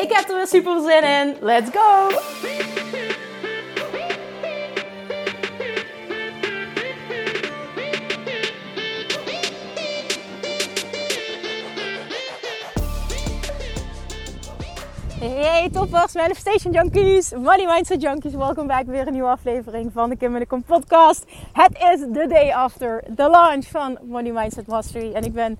Ik heb er weer super zin in. Let's go! Hey toppers, Manifestation Junkies, Money Mindset Junkies. Welkom bij weer een nieuwe aflevering van de Kim en de Kom podcast. Het is de day after the launch van Money Mindset Mastery. En ik ben,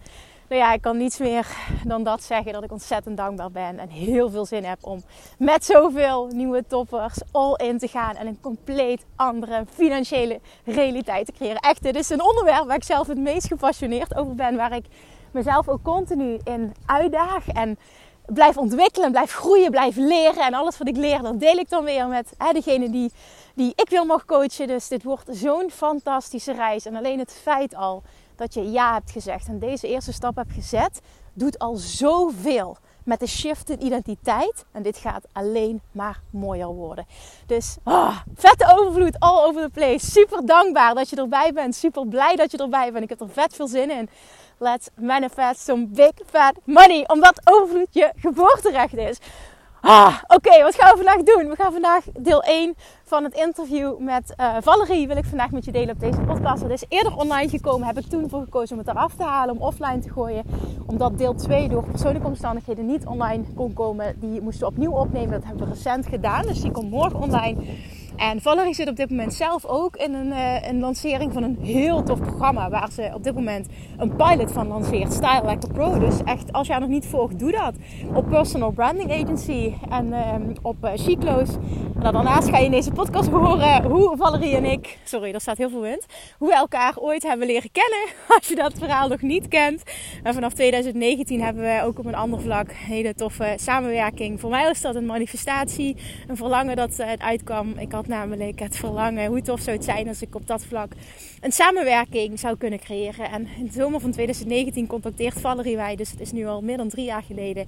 nou ja, ik kan niets meer dan dat zeggen. Dat ik ontzettend dankbaar ben en heel veel zin heb om met zoveel nieuwe toppers all in te gaan. En een compleet andere financiële realiteit te creëren. Echt, dit is een onderwerp waar ik zelf het meest gepassioneerd over ben. Waar ik mezelf ook continu in uitdaag en blijf ontwikkelen, blijf groeien, blijf leren. En alles wat ik leer, dat deel ik dan weer met hè, degene die, die ik wil mag coachen. Dus dit wordt zo'n fantastische reis. En alleen het feit al dat je ja hebt gezegd en deze eerste stap hebt gezet, doet al zoveel met de shift in identiteit. En dit gaat alleen maar mooier worden. Dus oh, vette overvloed all over the place. Super dankbaar dat je erbij bent. Super blij dat je erbij bent. Ik heb er vet veel zin in. Let's manifest some big fat money. Omdat overvloed je geboorterecht is. Ah, Oké, wat gaan we vandaag doen? We gaan vandaag deel 1 van het interview met uh, Valerie. Wil ik vandaag met je delen op deze podcast. Het is eerder online gekomen. Heb ik toen voor gekozen om het eraf te halen. Om offline te gooien. Omdat deel 2 door persoonlijke omstandigheden niet online kon komen. Die moesten we opnieuw opnemen. Dat hebben we recent gedaan. Dus die komt morgen online. En Valerie zit op dit moment zelf ook in een, uh, een lancering van een heel tof programma. Waar ze op dit moment een pilot van lanceert. Style Like a Pro. Dus echt, als jij nog niet volgt, doe dat. Op Personal Branding Agency en uh, op uh, Chiclo's. En daarnaast ga je in deze podcast horen hoe Valerie en ik... Sorry, er staat heel veel wind. Hoe we elkaar ooit hebben leren kennen. Als je dat verhaal nog niet kent. En vanaf 2019 hebben we ook op een ander vlak een hele toffe samenwerking. Voor mij was dat een manifestatie. Een verlangen dat het uitkwam. Ik had namelijk het verlangen. Hoe tof zou het zijn als ik op dat vlak een samenwerking zou kunnen creëren. En in de zomer van 2019 contacteert Valerie mij. Dus het is nu al meer dan drie jaar geleden.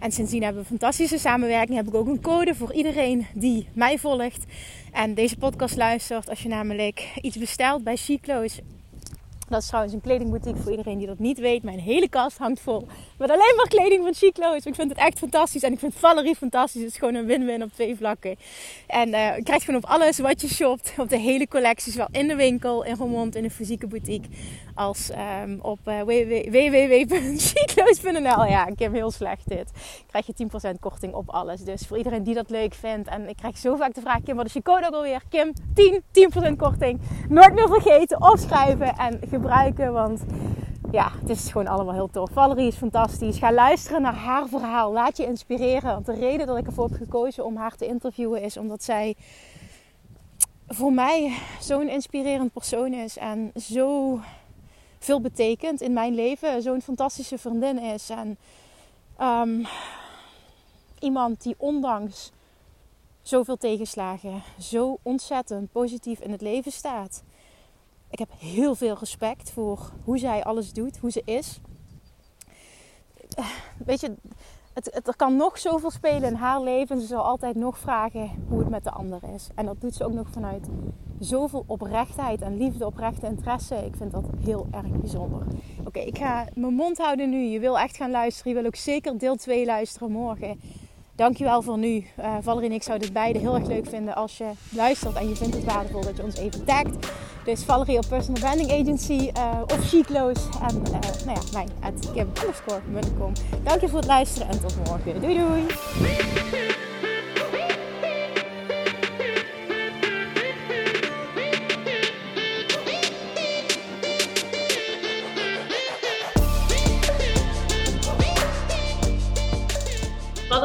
En sindsdien hebben we een fantastische samenwerking. Heb ik ook een code voor iedereen die mij volgt. En deze podcast luistert. Als je namelijk iets bestelt bij Chiclo's dat is trouwens een kledingboutique voor iedereen die dat niet weet. Mijn hele kast hangt vol met alleen maar kleding van Chiclo's. Ik vind het echt fantastisch. En ik vind Valerie fantastisch. Het is gewoon een win-win op twee vlakken. En uh, je krijgt gewoon op alles wat je shopt. Op de hele collectie. Zowel in de winkel, in Roermond, in de fysieke boutique. Als um, op uh, www.chiclo's.nl. Ja, ik heel slecht dit. Krijg je 10% korting op alles. Dus voor iedereen die dat leuk vindt. En ik krijg zo vaak de vraag, Kim, wat is je code ook alweer? Kim, 10, 10% korting. Nooit meer vergeten. Opschrijven en gebruiken. Want ja, het is gewoon allemaal heel tof. Valerie is fantastisch. Ga luisteren naar haar verhaal. Laat je inspireren. Want de reden dat ik ervoor heb gekozen om haar te interviewen is omdat zij voor mij zo'n inspirerend persoon is. En zo veel betekent in mijn leven. Zo'n fantastische vriendin is. En um, iemand die ondanks zoveel tegenslagen zo ontzettend positief in het leven staat. Ik heb heel veel respect voor hoe zij alles doet, hoe ze is. Weet je, het, het, er kan nog zoveel spelen in haar leven. Ze zal altijd nog vragen hoe het met de ander is. En dat doet ze ook nog vanuit zoveel oprechtheid en liefde, oprechte interesse. Ik vind dat heel erg bijzonder. Oké, ik ga mijn mond houden nu. Je wil echt gaan luisteren. Je wil ook zeker deel 2 luisteren morgen. Dankjewel voor nu. Uh, Valerie en ik zouden het beide heel erg leuk vinden als je luistert en je vindt het waardevol dat je ons even tagt. Dus Valerie op Personal Branding Agency uh, of Chiclo's en uh, nou ja, mijn at kim.com. Dank je voor het luisteren en tot morgen. Doei doei!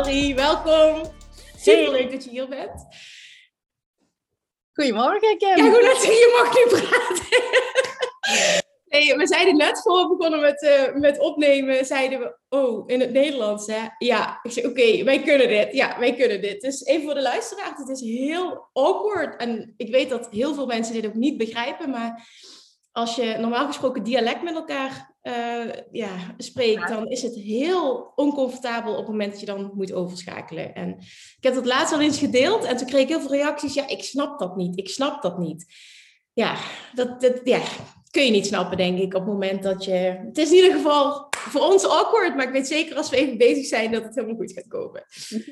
Welkom. Super leuk dat je hier bent. Goedemorgen, Kim. Ja, goed dat je mag nu praten. we zeiden net voor we begonnen met, uh, met opnemen, zeiden we, oh, in het Nederlands, hè? Ja, ik zei, oké, wij kunnen dit. Ja, wij kunnen dit. Dus even voor de luisteraars, het is heel awkward. En ik weet dat heel veel mensen dit ook niet begrijpen, maar als je normaal gesproken dialect met elkaar uh, ja, spreekt, dan is het heel oncomfortabel op het moment dat je dan moet overschakelen. En ik heb dat laatst al eens gedeeld en toen kreeg ik heel veel reacties. Ja, ik snap dat niet. Ik snap dat niet. Ja, dat, dat ja, kun je niet snappen, denk ik, op het moment dat je... Het is in ieder geval voor ons awkward, maar ik weet zeker als we even bezig zijn dat het helemaal goed gaat komen.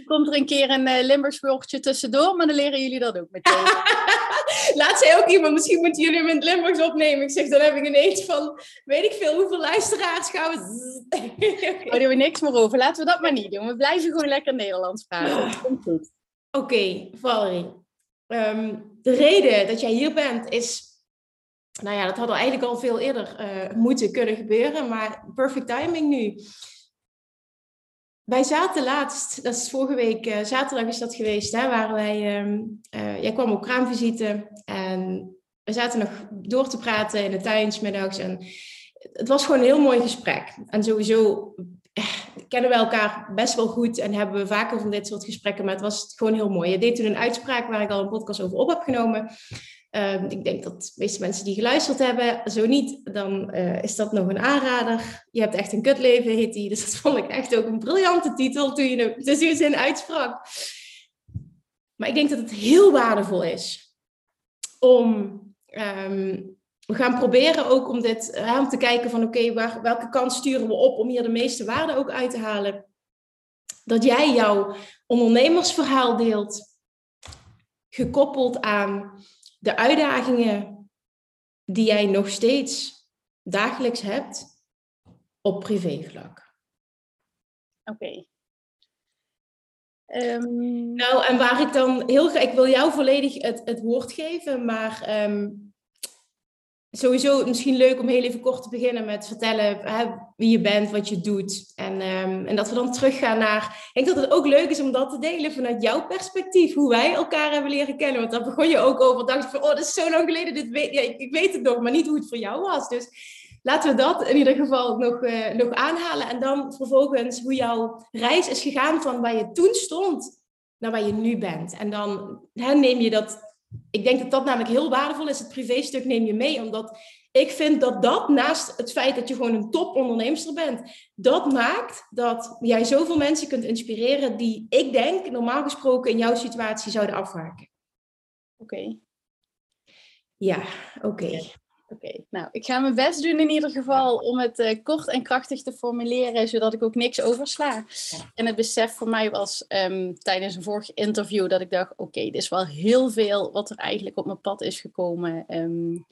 Komt er een keer een uh, tussendoor, maar dan leren jullie dat ook meteen. Laat zei ook iemand, misschien moeten jullie hem in het Limburgs opnemen. Ik zeg, dan heb ik ineens van, weet ik veel, hoeveel luisteraars gaan we... Daar doen we niks meer over. Laten we dat maar niet doen. We blijven gewoon lekker Nederlands praten. Komt goed. Oké, okay, Valerie. Ehm, de reden dat jij hier bent is nou ja, dat had eigenlijk al veel eerder uh, moeten kunnen gebeuren, maar perfect timing nu. Wij zaten laatst, dat is vorige week, uh, zaterdag is dat geweest, hè, waar wij, uh, jij kwam op kraamvisite en we zaten nog door te praten in de tuin middags en het was gewoon een heel mooi gesprek. En sowieso kennen we elkaar best wel goed en hebben we vaker van dit soort gesprekken, maar het was gewoon heel mooi. Je deed toen een uitspraak waar ik al een podcast over op heb genomen. Ehm, ik denk dat de meeste mensen die geluisterd hebben, zo niet, dan uh, is dat nog een aanrader. Je hebt echt een kutleven, heet die. Dus dat vond ik echt ook een briljante titel toen je hem dus je zin uitsprak. Maar ik denk dat het heel waardevol is om. Um, we gaan proberen ook om, dit, om te kijken van oké, welke kant sturen we op om hier de meeste waarde ook uit te halen. Dat jij jouw ondernemersverhaal deelt, gekoppeld aan de uitdagingen die jij nog steeds dagelijks hebt op privévlak. Oké. Ehm, nou, en waar ik dan heel graag, ik wil jou volledig het, het woord geven, maar um, sowieso misschien leuk om heel even kort te beginnen met vertellen hè, wie je bent, wat je doet. En, um, en dat we dan teruggaan naar. Ik denk dat het ook leuk is om dat te delen vanuit jouw perspectief, hoe wij elkaar hebben leren kennen. Want daar begon je ook over. Dacht van, oh, dat is zo lang geleden. Dit weet, ja, ik, ik, weet het nog, maar niet hoe het voor jou was. Dus laten we dat in ieder geval nog, uh, nog aanhalen. En dan vervolgens hoe jouw reis is gegaan van waar je toen stond naar waar je nu bent. En dan hè, neem je dat ik denk dat dat namelijk heel waardevol is. Het privéstuk neem je mee, omdat ik vind dat dat naast het feit dat je gewoon een topondernemster bent, dat maakt dat jij zoveel mensen kunt inspireren die ik denk normaal gesproken in jouw situatie zouden afhaken. Oké. Ja, oké. Oké, nou, ik ga mijn best doen in ieder geval om het uh, kort en krachtig te formuleren, zodat ik ook niks oversla. En het besef voor mij was um, tijdens een vorig interview dat ik dacht, oké, okay, dit is wel heel veel wat er eigenlijk op mijn pad is gekomen. Um,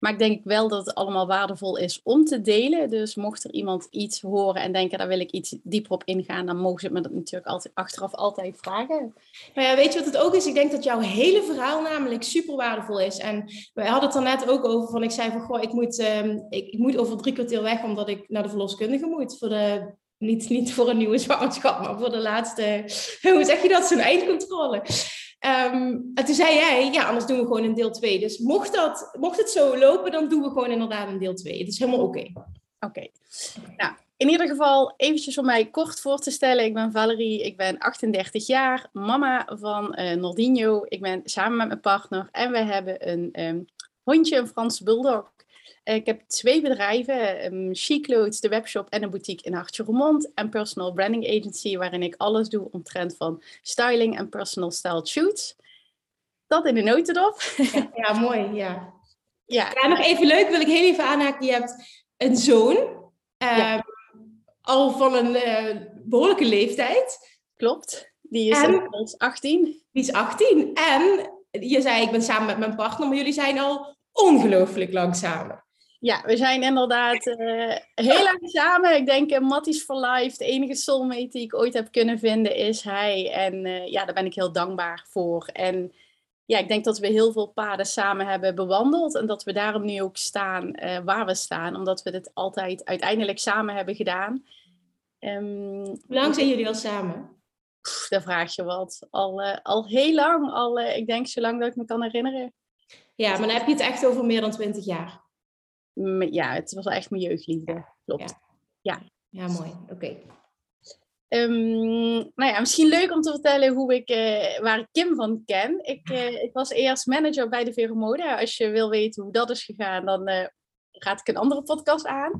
maar ik denk wel dat het allemaal waardevol is om te delen. Dus mocht er iemand iets horen en denken, daar wil ik iets dieper op ingaan, dan mogen ze me dat natuurlijk altijd, achteraf altijd vragen. Nou ja, weet je wat het ook is? Ik denk dat jouw hele verhaal namelijk super waardevol is. En wij hadden het er net ook over van, ik zei van, goh, ik moet, um, ik, ik, moet over drie kwartier weg, omdat ik naar de verloskundige moet. Voor de, niet, niet voor een nieuwe zwangerschap, maar voor de laatste, hoe zeg je dat, zo'n eindcontrole. Um, en toen zei jij, ja, anders doen we gewoon een deel 2. Dus mocht, dat, mocht het zo lopen, dan doen we gewoon inderdaad een deel 2. Het is helemaal oké. Oké. Nou, in ieder geval eventjes om mij kort voor te stellen. Ik ben Valerie, ik ben 38 jaar, mama van uh. Ik ben samen met mijn partner en we hebben een um, hondje, een Franse bulldog. Ik heb twee bedrijven, um, Chic Clothes, de webshop en een boutique in Hartje Roermond. En Personal Branding Agency, waarin ik alles doe omtrent van styling en personal style shoots. Dat in de notendop. Ja, ja mooi, ja. ja. Ja, nog even leuk, wil ik heel even aanhaken. Je hebt een zoon, um, al van een uh, behoorlijke leeftijd. Klopt, die is inmiddels 18. Die is 18 en je zei ik ben samen met mijn partner, maar jullie zijn al ongelooflijk lang samen. Ja, we zijn inderdaad uh, heel lang samen. Ik denk uh, Matties for Life, de enige soulmate die ik ooit heb kunnen vinden, is hij. En uh, ja, daar ben ik heel dankbaar voor. En ja, ik denk dat we heel veel paden samen hebben bewandeld. En dat we daarom nu ook staan waar we staan. Omdat we dit altijd uiteindelijk samen hebben gedaan. Um, Hoe lang zijn jullie al samen? Pff, daar vraag je wat. Al, al heel lang. Al, ik denk zolang dat ik me kan herinneren. Ja, maar dan heb je het echt over meer dan twintig jaar. Ja, het was echt mijn jeugdliefde. Klopt. Ja, ja. mooi. Oké. Um, nou ja, misschien leuk om te vertellen hoe ik, uh, waar ik Kim van ken. Ik, uh, ik was eerst manager bij de Veromoda. Als je wil weten hoe dat is gegaan, dan uh, raad ik een andere podcast aan.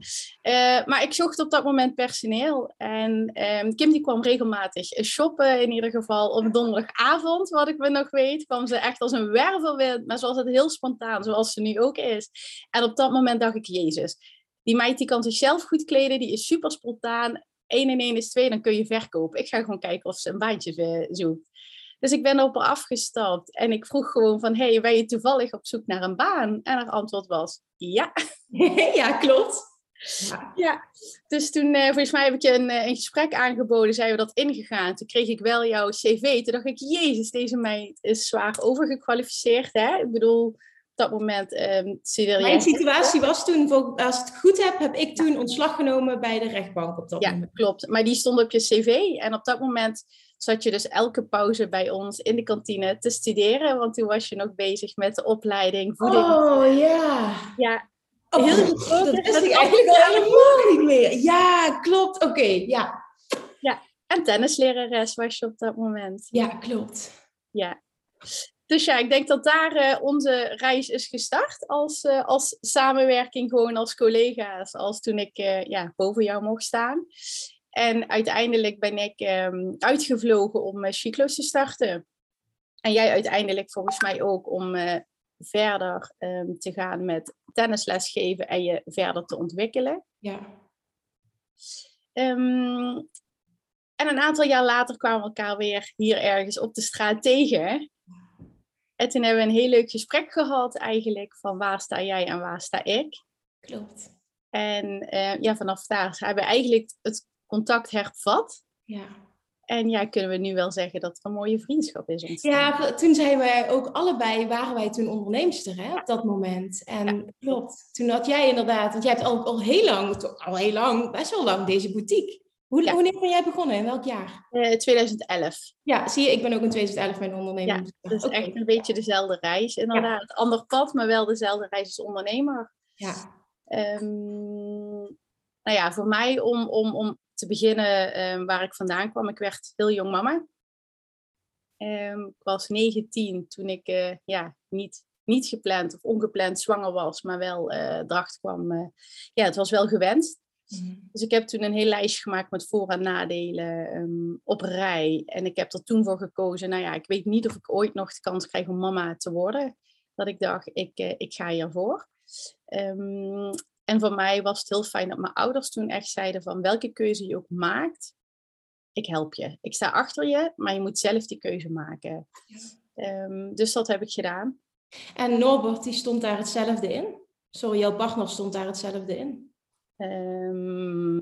maar ik zocht op dat moment personeel. En um, Kim die kwam regelmatig shoppen in ieder geval. Op donderdagavond, wat ik me nog weet, kwam ze echt als een wervelwind. Maar zoals het heel spontaan, zoals ze nu ook is. En op dat moment dacht ik, jezus, die meid die kan zichzelf goed kleden, die is super spontaan. 1 en 1 is 2, dan kun je verkopen. Ik ga gewoon kijken of ze een baantje zoekt. Dus ik ben op haar afgestapt en ik vroeg gewoon van, hey, ben je toevallig op zoek naar een baan? En haar antwoord was, ja. ja, klopt. Ja. ja. dus toen, uh, volgens mij heb ik je een, eh, een gesprek aangeboden, zijn we dat ingegaan. Toen kreeg ik wel jouw cv. Toen dacht ik, jezus, deze meid is zwaar overgekwalificeerd. Hè? Ik bedoel, dat moment um, Mijn situatie was toen, als ik het goed heb, heb ik toen ontslag genomen bij de rechtbank op dat ja, moment. klopt. Maar die stond op je cv en op dat moment zat je dus elke pauze bij ons in de kantine te studeren, want toen was je nog bezig met de opleiding voeding. Oh ja. Ja. Oh, heel goed. Dat is eigenlijk al helemaal niet meer. Ja, klopt. Oké, ja. Ja, en tennislerares was je op dat moment. Ja, klopt. Ja. Dus ja, ik denk dat daar uh, onze reis is gestart als, uh, als samenwerking, gewoon als collega's, als toen ik uh, ja, boven jou mocht staan. En uiteindelijk ben ik um, uitgevlogen om uh, cyclo's te starten. En jij uiteindelijk volgens mij ook om verder um, te gaan met tennisles geven en je verder te ontwikkelen. Ja. Um, en een aantal jaar later kwamen we elkaar weer hier ergens op de straat tegen. En toen hebben we een heel leuk gesprek gehad eigenlijk van waar sta jij en waar sta ik. Klopt. En uh, ja, vanaf daar hebben we eigenlijk het contact hervat. Ja. En ja, kunnen we nu wel zeggen dat er een mooie vriendschap is ontstaan. Ja, toen zijn wij ook allebei, waren wij toen onderneemster hè, op dat moment. En ja. klopt, toen had jij inderdaad, want jij hebt al, al heel lang, al heel lang, best wel lang deze boutique. Hoe, ja. Wanneer ben jij begonnen? In welk jaar? Uh, 2011. Ja, zie je, ik ben ook in 2011 mijn onderneming. Ja, dus okay. echt een beetje dezelfde reis. Inderdaad, ja. ander pad, maar wel dezelfde reis als ondernemer. Ja. Um, nou ja, voor mij om, om, om te beginnen um, waar ik vandaan kwam. Ik werd heel jong mama. Um, ik was 19 toen ik uh, ja, niet, niet gepland of ongepland zwanger was, maar wel uh, dracht kwam. Uh, ja, het was wel gewenst. Mm. Dus ik heb toen een heel lijstje gemaakt met voor- en nadelen um, op rij. En ik heb er toen voor gekozen, nou ja, ik weet niet of ik ooit nog de kans krijg om mama te worden. Dat ik dacht, ik, ik ga hiervoor. Um, en voor mij was het heel fijn dat mijn ouders toen echt zeiden van welke keuze je ook maakt, ik help je. Ik sta achter je, maar je moet zelf die keuze maken. Ja. Um, dus dat heb ik gedaan. En Norbert, die stond daar hetzelfde in? Sorry, jouw partner stond daar hetzelfde in? Um,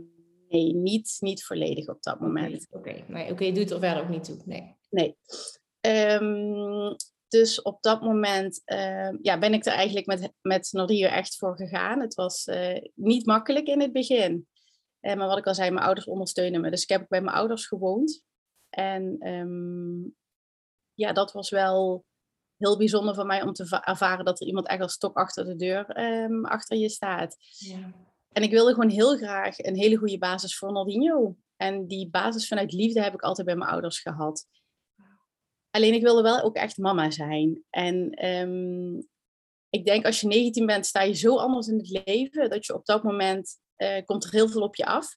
nee, niet, niet volledig op dat moment. Oké, okay. nee, okay, doet er verder ook niet toe. Nee. Nee. Um, dus op dat moment uh, ja, ben ik er eigenlijk met, met Nordio echt voor gegaan. Het was uh, niet makkelijk in het begin. Uh, maar wat ik al zei, mijn ouders ondersteunen me. Dus ik heb bij mijn ouders gewoond. En um, ja, dat was wel heel bijzonder voor mij om te ervaren dat er iemand echt als stok achter de deur um, achter je staat. Ja. En ik wilde gewoon heel graag een hele goede basis voor Nordinho. En die basis vanuit liefde heb ik altijd bij mijn ouders gehad. Alleen ik wilde wel ook echt mama zijn. En um, ik denk als je 19 bent, sta je zo anders in het leven. Dat je op dat moment uh, komt er heel veel op je af.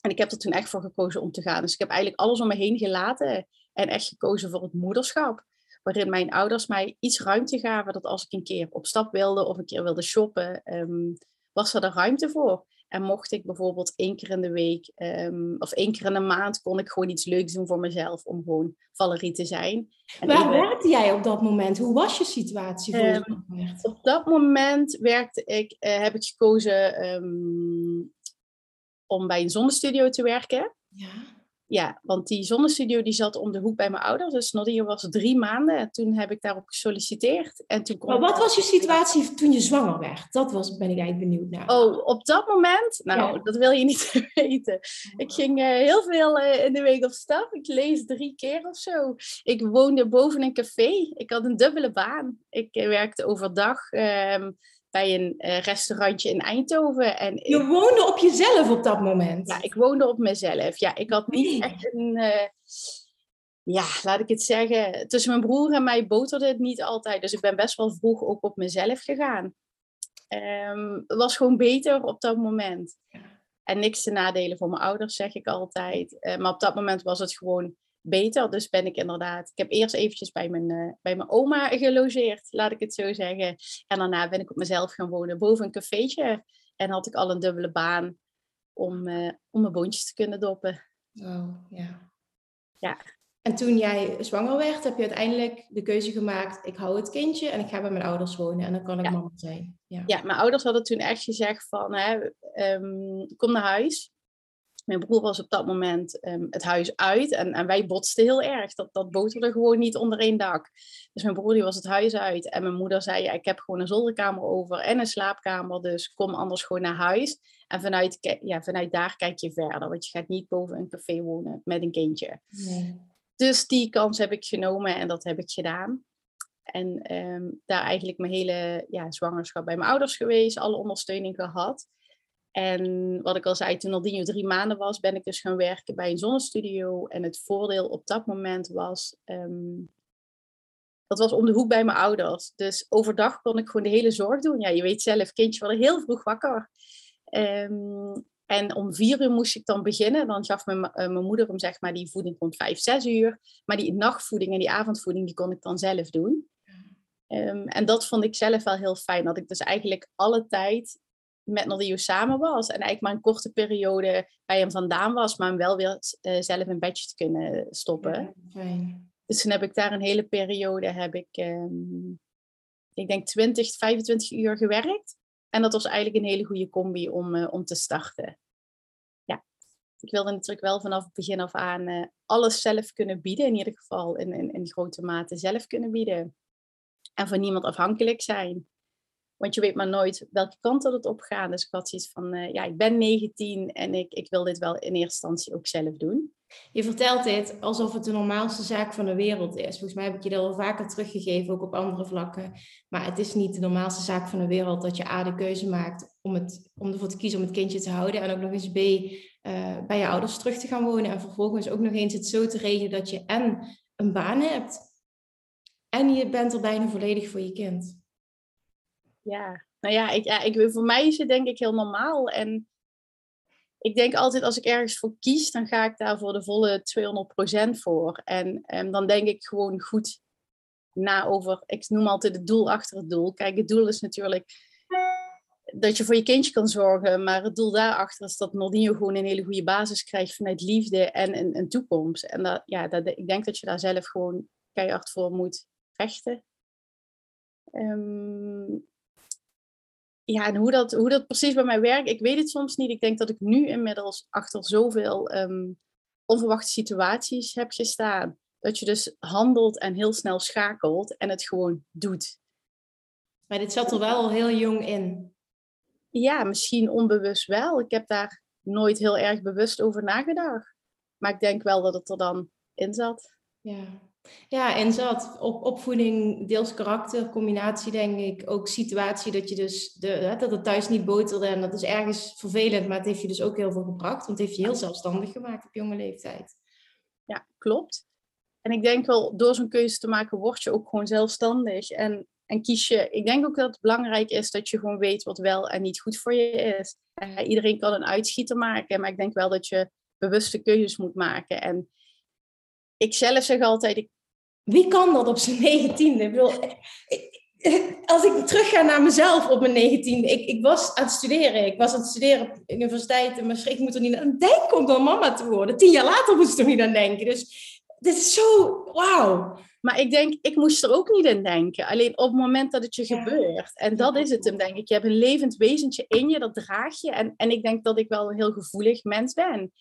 En ik heb er toen echt voor gekozen om te gaan. Dus ik heb eigenlijk alles om me heen gelaten. En echt gekozen voor het moederschap. Waarin mijn ouders mij iets ruimte gaven. Dat als ik een keer op stap wilde of een keer wilde shoppen. Um, was er daar ruimte voor. En mocht ik bijvoorbeeld één keer in de week um, of één keer in de maand, kon ik gewoon iets leuks doen voor mezelf om gewoon Valerie te zijn. En Waar even... werkte jij op dat moment? Hoe was je situatie? Um, op dat moment werkte ik, uh, heb ik gekozen um, om bij een zonnestudio te werken. Ja. Ja, want die zonnestudio die zat om de hoek bij mijn ouders. Dus Nadia was drie maanden. En toen heb ik daarop gesolliciteerd. En toen maar wat was je situatie toen je zwanger werd? Dat was, ben ik eigenlijk benieuwd naar. Oh, op dat moment? Nou, ja. dat wil je niet weten. Ik ging uh, heel veel uh, in de week op stap. Ik lees drie keer of zo. Ik woonde boven een café. Ik had een dubbele baan. Ik uh, werkte overdag. Um, bij een uh, restaurantje in Eindhoven. En je woonde op jezelf op dat moment? Ja, ik woonde op mezelf. Ja, ik had niet echt een... Uh, ja, laat ik het zeggen. Tussen mijn broer en mij boterde het niet altijd. Dus ik ben best wel vroeg ook op mezelf gegaan. Um, het was gewoon beter op dat moment. En niks te nadelen voor mijn ouders, zeg ik altijd. Uh, maar op dat moment was het gewoon beter. Dus ben ik inderdaad. Ik heb eerst eventjes bij mijn, uh, bij mijn oma gelogeerd, laat ik het zo zeggen. En daarna ben ik op mezelf gaan wonen boven een cafeetje. En had ik al een dubbele baan om, uh, om mijn boontjes te kunnen doppen. Oh, ja. Ja. En toen jij zwanger werd, heb je uiteindelijk de keuze gemaakt: ik hou het kindje en ik ga bij mijn ouders wonen en dan kan ik ja. mama zijn. Ja. ja, mijn ouders hadden toen echt gezegd: van hè, um, kom naar huis. Mijn broer was op dat moment um, het huis uit en, en wij botsten heel erg. Dat, dat boterde gewoon niet onder één dak. Dus mijn broer die was het huis uit en mijn moeder zei: ja, Ik heb gewoon een zolderkamer over en een slaapkamer, dus kom anders gewoon naar huis. En vanuit, ja, vanuit daar kijk je verder, want je gaat niet boven een café wonen met een kindje. Nee. Dus die kans heb ik genomen en dat heb ik gedaan. En um, daar eigenlijk mijn hele ja, zwangerschap bij mijn ouders geweest, alle ondersteuning gehad. En wat ik al zei, toen Aldinho drie maanden was, ben ik dus gaan werken bij een zonnestudio. En het voordeel op dat moment was, um, dat was om de hoek bij mijn ouders. Dus overdag kon ik gewoon de hele zorg doen. Ja, je weet zelf, kindje worden heel vroeg wakker. Um, en om vier uur moest ik dan beginnen. Dan gaf mijn, uh, mijn moeder hem zeg maar die voeding rond vijf, zes uur. Maar die nachtvoeding en die avondvoeding, die kon ik dan zelf doen. Um, en dat vond ik zelf wel heel fijn. Dat ik dus eigenlijk alle tijd met Nadio samen was. En eigenlijk maar een korte periode bij hem vandaan was. Maar hem wel weer uh, zelf in bedje te kunnen stoppen. Ja. Dus toen heb ik daar een hele periode, heb ik, um, ik denk 20, 25 uur gewerkt. En dat was eigenlijk een hele goede combi om, uh, om te starten. Ja, ik wilde natuurlijk wel vanaf het begin af aan uh, alles zelf kunnen bieden. In ieder geval in, in, in grote mate zelf kunnen bieden. En van niemand afhankelijk zijn. Want je weet maar nooit welke kant dat het op gaat. Dus ik had zoiets van, uh, ja, ik ben 19 en ik, ik wil dit wel in eerste instantie ook zelf doen. Je vertelt dit alsof het de normaalste zaak van de wereld is. Volgens mij heb ik je dat al vaker teruggegeven, ook op andere vlakken. Maar het is niet de normaalste zaak van de wereld dat je A, de keuze maakt om, het, om ervoor te kiezen om het kindje te houden. En ook nog eens B, uh, bij je ouders terug te gaan wonen. En vervolgens ook nog eens het zo te regelen dat je en een baan hebt. En je bent er bijna volledig voor je kind. Ja, nou ja, ik, ja ik, voor mij is het denk ik heel normaal. En ik denk altijd als ik ergens voor kies, dan ga ik daar voor de volle 200% voor. En, en dan denk ik gewoon goed na over, ik noem altijd het doel achter het doel. Kijk, het doel is natuurlijk dat je voor je kindje kan zorgen, maar het doel daarachter is dat Nordinho gewoon een hele goede basis krijgt vanuit liefde en een, een toekomst. En dat, ja, dat, ik denk dat je daar zelf gewoon keihard voor moet vechten. Um, ja, en hoe dat, hoe dat precies bij mij werkt, ik weet het soms niet. Ik denk dat ik nu inmiddels achter zoveel um, onverwachte situaties heb gestaan. Dat je dus handelt en heel snel schakelt en het gewoon doet. Maar dit zat er wel al heel jong in. Ja, misschien onbewust wel. Ik heb daar nooit heel erg bewust over nagedacht. Maar ik denk wel dat het er dan in zat. Ja, ja, en zat op opvoeding, deels karakter, combinatie denk ik. Ook situatie dat je dus de, dat het thuis niet boterde. En dat is ergens vervelend, maar het heeft je dus ook heel veel gebracht. Want het heeft je heel zelfstandig gemaakt op jonge leeftijd. Ja, klopt. En ik denk wel, door zo'n keuze te maken, word je ook gewoon zelfstandig. En, en kies je, ik denk ook dat het belangrijk is dat je gewoon weet wat wel en niet goed voor je is. Uh, iedereen kan een uitschieter maken, maar ik denk wel dat je bewuste keuzes moet maken. En ik zelf zeg altijd, ik... wie kan dat op zijn negentiende? Ik bedoel, als ik terug ga naar mezelf op mijn negentiende, ik, ik was aan het studeren. Ik was aan het studeren op de universiteit in Maastricht. Ik moet er niet aan denken om dan mama te worden. Tien jaar later moest ik er niet aan denken. Dus dit is zo, wauw. Maar ik denk, ik moest er ook niet in denken. Alleen op het moment dat het je ja. gebeurt. En dat is het hem, denk ik. Je hebt een levend wezentje in je, dat draag je. En, en ik denk dat ik wel een heel gevoelig mens ben.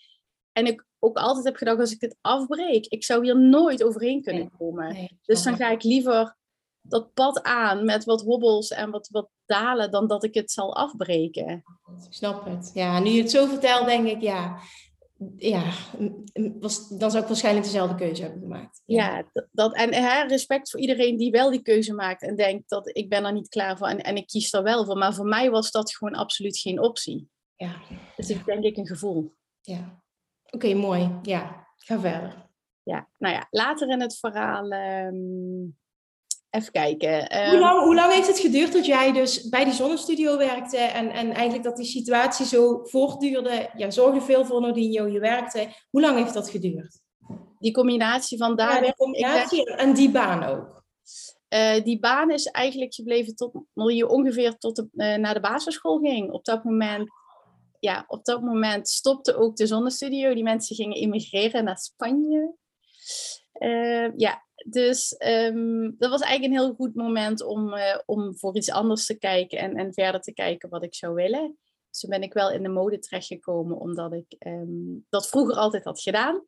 En ik ook altijd heb gedacht, als ik dit afbreek, ik zou hier nooit overheen kunnen nee, komen. Nee, dus dan ga ik liever dat pad aan met wat hobbels en wat, wat dalen, dan dat ik het zal afbreken. Ik snap het. Ja, nu je het zo vertelt, denk ik, ja. ja, was, dan zou ik waarschijnlijk dezelfde keuze hebben gemaakt. Ja, dat, en hè, respect voor iedereen die wel die keuze maakt en denkt dat ik ben er niet klaar voor en, en ik kies er wel voor. Maar voor mij was dat gewoon absoluut geen optie. Ja. Het is denk ik een gevoel. Ja. Oké, mooi. Ja, ga verder. Ja, nou ja, later in het verhaal ehm, Even kijken. Hoe, ehm, lang, hoe lang heeft het geduurd dat jij dus bij die zonnestudio werkte en, en eigenlijk dat die situatie zo voortduurde? Jij zorgde veel voor Nodinho, je werkte. Hoe lang heeft dat geduurd? Die combinatie van daar... Ja, die combinatie en die baan ook. Uh, die baan is eigenlijk gebleven tot je ongeveer tot de, uh, naar de basisschool ging. Op dat moment, ja, op dat moment stopte ook de zonnestudio. Die mensen gingen immigreren naar Spanje. Uh, ja, dus um, dat was eigenlijk een heel goed moment om, uh, om voor iets anders te kijken en, en verder te kijken wat ik zou willen. Dus toen ben ik wel in de mode terechtgekomen, omdat ik um, dat vroeger altijd had gedaan.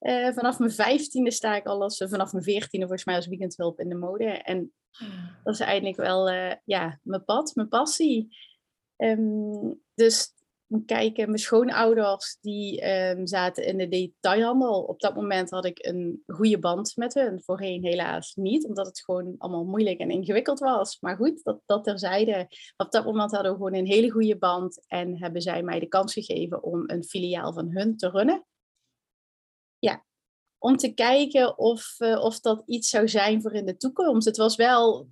Uh, vanaf mijn vijftiende sta ik al als, vanaf mijn veertiende volgens mij als weekendhulp in de mode. En dat is eigenlijk wel ja, mijn pad, mijn passie. Um, dus kijken. Mijn schoonouders die um, zaten in de detailhandel. Op dat moment had ik een goede band met hen. Voorheen helaas niet, omdat het gewoon allemaal moeilijk en ingewikkeld was. Maar goed, dat, dat terzijde. Op dat moment hadden we gewoon een hele goede band. En hebben zij mij de kans gegeven om een filiaal van hun te runnen. Ja, om te kijken of, uh, of dat iets zou zijn voor in de toekomst. Het was wel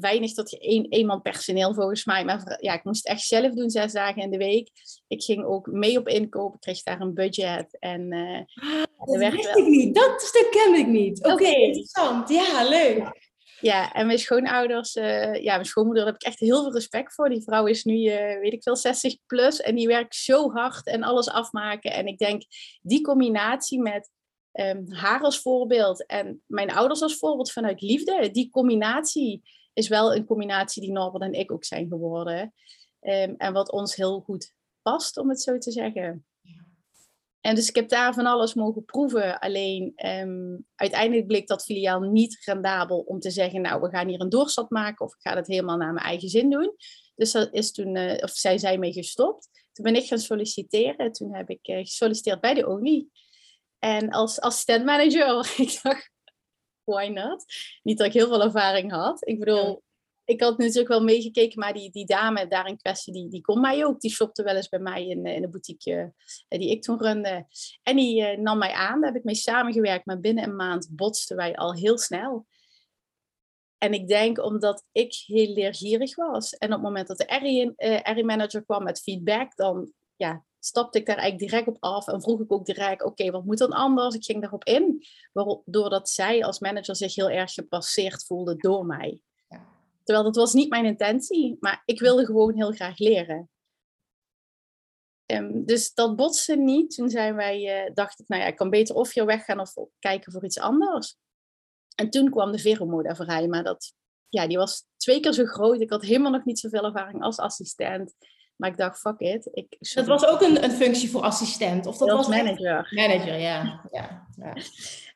weinig tot één, één man personeel volgens mij. Maar ja, ik moest het echt zelf doen, zes dagen in de week. Ik ging ook mee op inkopen, kreeg daar een budget. En, uh, dat wist ik niet. Dat stuk ken ik niet. Oké, okay, interessant. Ja, leuk. Ja, en mijn schoonouders, uh, ja, mijn schoonmoeder, daar heb ik echt heel veel respect voor. Die vrouw is nu, uh, weet ik veel, 60 plus en die werkt zo hard en alles afmaken. En ik denk, die combinatie met um, haar als voorbeeld en mijn ouders als voorbeeld vanuit liefde, die combinatie is wel een combinatie die Norbert en ik ook zijn geworden. Um, en wat ons heel goed past, om het zo te zeggen. En dus ik heb daar van alles mogen proeven. Alleen um, uiteindelijk bleek dat filiaal niet rendabel om te zeggen, nou, we gaan hier een doorstap maken of ik ga het helemaal naar mijn eigen zin doen. Dus dat is toen, uh, of zij zijn mee gestopt. Toen ben ik gaan solliciteren. Toen heb ik uh, gesolliciteerd bij de ONI. En als assistent manager, ik dacht, why not? Niet dat ik heel veel ervaring had. Ik bedoel, ik had natuurlijk wel meegekeken, maar die, die dame daar in kwestie, die, die kon mij ook. Die shopte wel eens bij mij in, in een boutique uh, die ik toen runde. En die uh, nam mij aan, daar heb ik mee samengewerkt. Maar binnen een maand botsten wij al heel snel. En ik denk omdat ik heel leergierig was. En op het moment dat de RE-manager uh, kwam met feedback, dan ja, stapte ik daar eigenlijk direct op af en vroeg ik ook direct, oké, wat moet dan anders? Ik ging daarop in, doordat zij als manager zich heel erg gepasseerd voelde door mij. Ja. Terwijl dat was niet mijn intentie, maar ik wilde gewoon heel graag leren. Um, dus dat botste niet. Toen zijn wij, uh, dacht ik, nou ja, ik kan beter of hier weggaan of kijken voor iets anders. En toen kwam de Vero vrij, maar dat, ja, die was twee keer zo groot. Ik had helemaal nog niet zoveel ervaring als assistent. Maar ik dacht, fuck it. Ik, dat was ook een, een functie voor assistent? Of dat was manager. Manager, ja. ja, ja.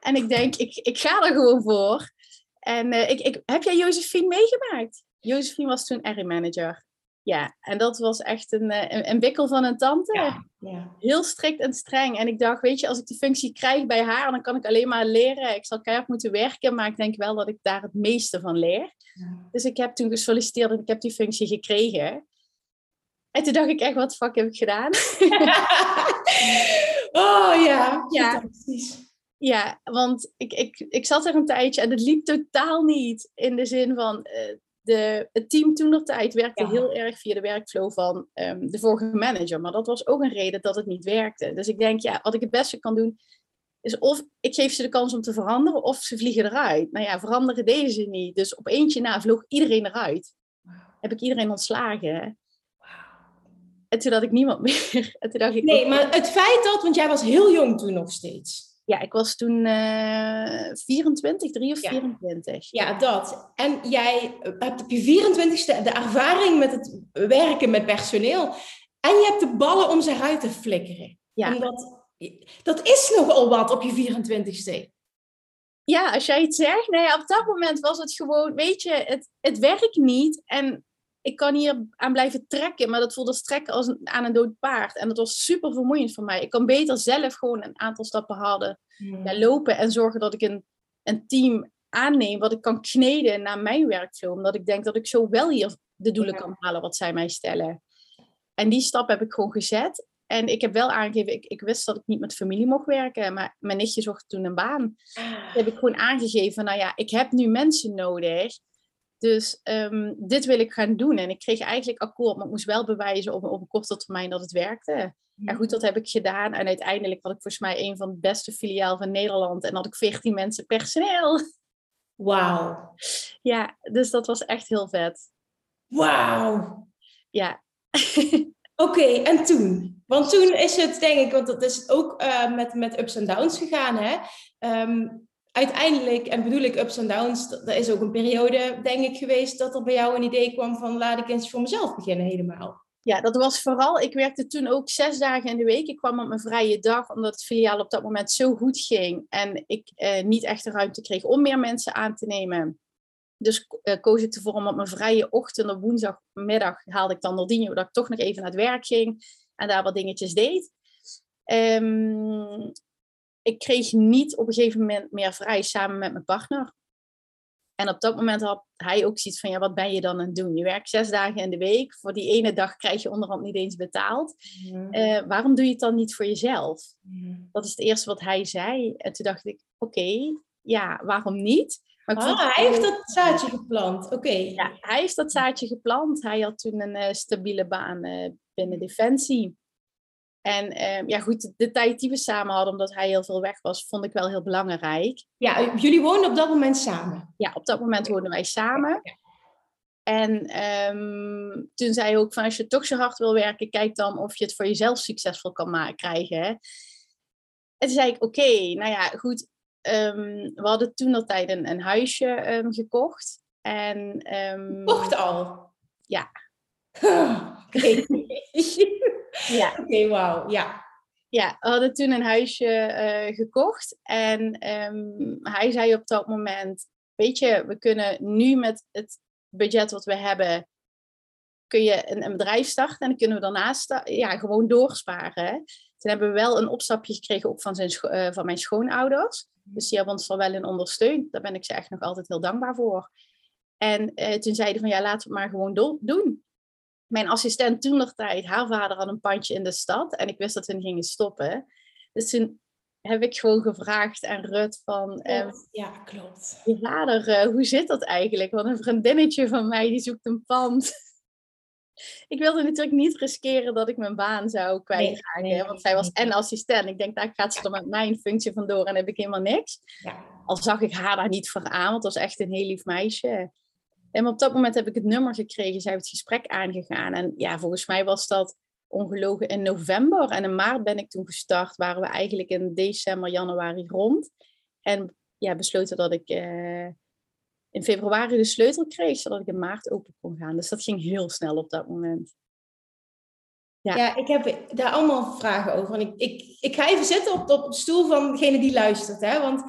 En ik denk, ik, ik ga er gewoon voor. En uh, ik, ik, heb jij Josephine meegemaakt? Josephine was toen R-manager. Ja, en dat was echt een, eh, een, een wikkel van een tante. Ja, ja. Heel strikt en streng. En ik dacht, weet je, als ik die functie krijg bij haar, dan kan ik alleen maar leren. Ik zal keihard moeten werken, maar ik denk wel dat ik daar het meeste van leer. Ja. Dus ik heb toen gesolliciteerd en ik heb die functie gekregen. En toen dacht ik echt, wat fuck heb ik gedaan? oh ja, ja. precies. Ja, want ik, ik, ik zat er een tijdje en het liep totaal niet. In de zin van, uh, de, het team toen nog tijd werkte heel erg via de workflow van um, de vorige manager. Maar dat was ook een reden dat het niet werkte. Dus ik denk, ja, wat ik het beste kan doen, is of ik geef ze de kans om te veranderen, of ze vliegen eruit. Nou ja, veranderen deden ze niet. Dus op eentje na vloog iedereen eruit. Heb ik iedereen ontslagen. En toen had ik niemand meer. En toen dacht ik, nee, maar het feit dat, want jij was heel jong toen nog steeds. Ja, ik was toen uh, 24, 3 of ja. 24. Ja, dat. En jij hebt op je 24ste de ervaring met het werken met personeel. En je hebt de ballen om ze eruit te flikkeren. Ja. Omdat, dat is nogal wat op je 24ste. Ja, als jij het zegt. Nee, op dat moment was het gewoon, weet je, het, het werkt niet. En ik kan hier aan blijven trekken, maar dat voelde als trekken als aan een dood paard. En dat was super vermoeiend voor mij. Ik kan beter zelf gewoon een aantal stappen harder Hmm. ja, lopen en zorgen dat ik een, een team aanneem wat ik kan kneden naar mijn workflow. Omdat ik denk dat ik zo wel hier de doelen Ja. kan halen wat zij mij stellen. En die stap heb ik gewoon gezet. En ik heb wel aangegeven, ik, ik wist dat ik niet met familie mocht werken, maar mijn nichtje zocht toen een baan. Ah. Toen heb ik gewoon aangegeven, nou ja, ik heb nu mensen nodig. Dus ehm, dit wil ik gaan doen. En ik kreeg eigenlijk akkoord, maar ik moest wel bewijzen op, op een korte termijn dat het werkte. Ja, goed, dat heb ik gedaan. En uiteindelijk had ik volgens mij een van de beste filiaal van Nederland. En had ik 14 mensen personeel. Wauw. Ja, dus dat was echt heel vet. Wauw. Ja, Oké, en toen? Want toen is het, denk ik, want dat is ook eh, met, met ups en downs gegaan, hè? Ehm, uiteindelijk, en bedoel ik ups en downs, er is ook een periode, denk ik, geweest dat er bij jou een idee kwam van laat ik eens voor mezelf beginnen helemaal. ja, dat was vooral, ik werkte toen ook zes dagen in de week. Ik kwam op mijn vrije dag, omdat het filiaal op dat moment zo goed ging. En ik eh, niet echt de ruimte kreeg om meer mensen aan te nemen. Dus eh, koos ik ervoor om op mijn vrije ochtend, op woensdagmiddag, haalde ik dan Nordinho, dat ik toch nog even naar het werk ging en daar wat dingetjes deed. Ehm, ik kreeg niet op een gegeven moment meer vrij samen met mijn partner. En op dat moment had hij ook zoiets van, ja, wat ben je dan aan het doen? Je werkt zes dagen in de week. Voor die ene dag krijg je onderhand niet eens betaald. Eh, waarom doe je het dan niet voor jezelf? Dat is het eerste wat hij zei. En toen dacht ik, oké, ja, waarom niet? Maar Ah, hij heeft dat zaadje geplant. Oké. ja, hij heeft dat zaadje geplant. Hij had toen een eh, stabiele baan eh, binnen Defensie. En eh, ja, goed, de, tijd die we samen hadden, omdat hij heel veel weg was, vond ik wel heel belangrijk. Ja, jullie woonden op dat moment samen. Ja, op dat moment woonden wij samen. En ehm, toen zei hij ook van, als je toch zo hard wil werken, kijk dan of je het voor jezelf succesvol kan maken, krijgen. En toen zei ik, oké, nou ja, goed. ehm, we hadden toen dat tijd een, een huisje ehm, gekocht. En ehm, Kocht al. Ja. Oké. ja, Oké, wauw. Ja. ja, we hadden toen een huisje eh, gekocht. En ehm, hij zei op dat moment, weet je, we kunnen nu met het budget wat we hebben, kun je een, een bedrijf starten en dan kunnen we daarnaast ja, gewoon doorsparen. Toen hebben we wel een opstapje gekregen ook van, zijn eh, van mijn schoonouders. Dus die hebben ons er wel in ondersteund. Daar ben ik ze echt nog altijd heel dankbaar voor. En eh, toen zeiden van ja, laten we het maar gewoon do- doen. Mijn assistent toen nog tijd, haar vader had een pandje in de stad en ik wist dat hun gingen stoppen. Dus toen heb ik gewoon gevraagd aan Rut van, ehm, Ja, klopt. je vader, eh, hoe zit dat eigenlijk? Want een vriendinnetje van mij die zoekt een pand. ik wilde natuurlijk niet riskeren dat ik mijn baan zou kwijtraken. nee, want zij was en assistent. Ik denk, daar gaat ze er met mijn functie vandoor en heb ik helemaal niks. Ja. Al zag ik haar daar niet voor aan, want het was echt een heel lief meisje. En op dat moment heb ik het nummer gekregen. Zij heeft het gesprek aangegaan. En ja, volgens mij was dat ongelogen in november. En in maart ben ik toen gestart. Waren we eigenlijk in december, januari rond. En ja, besloten dat ik eh, in februari de sleutel kreeg. Zodat ik in maart open kon gaan. Dus dat ging heel snel op dat moment. Ja. Ja. ik heb daar allemaal vragen over. En ik, ik, ik ga even zitten op, op de stoel van degene die luistert. Hè? Want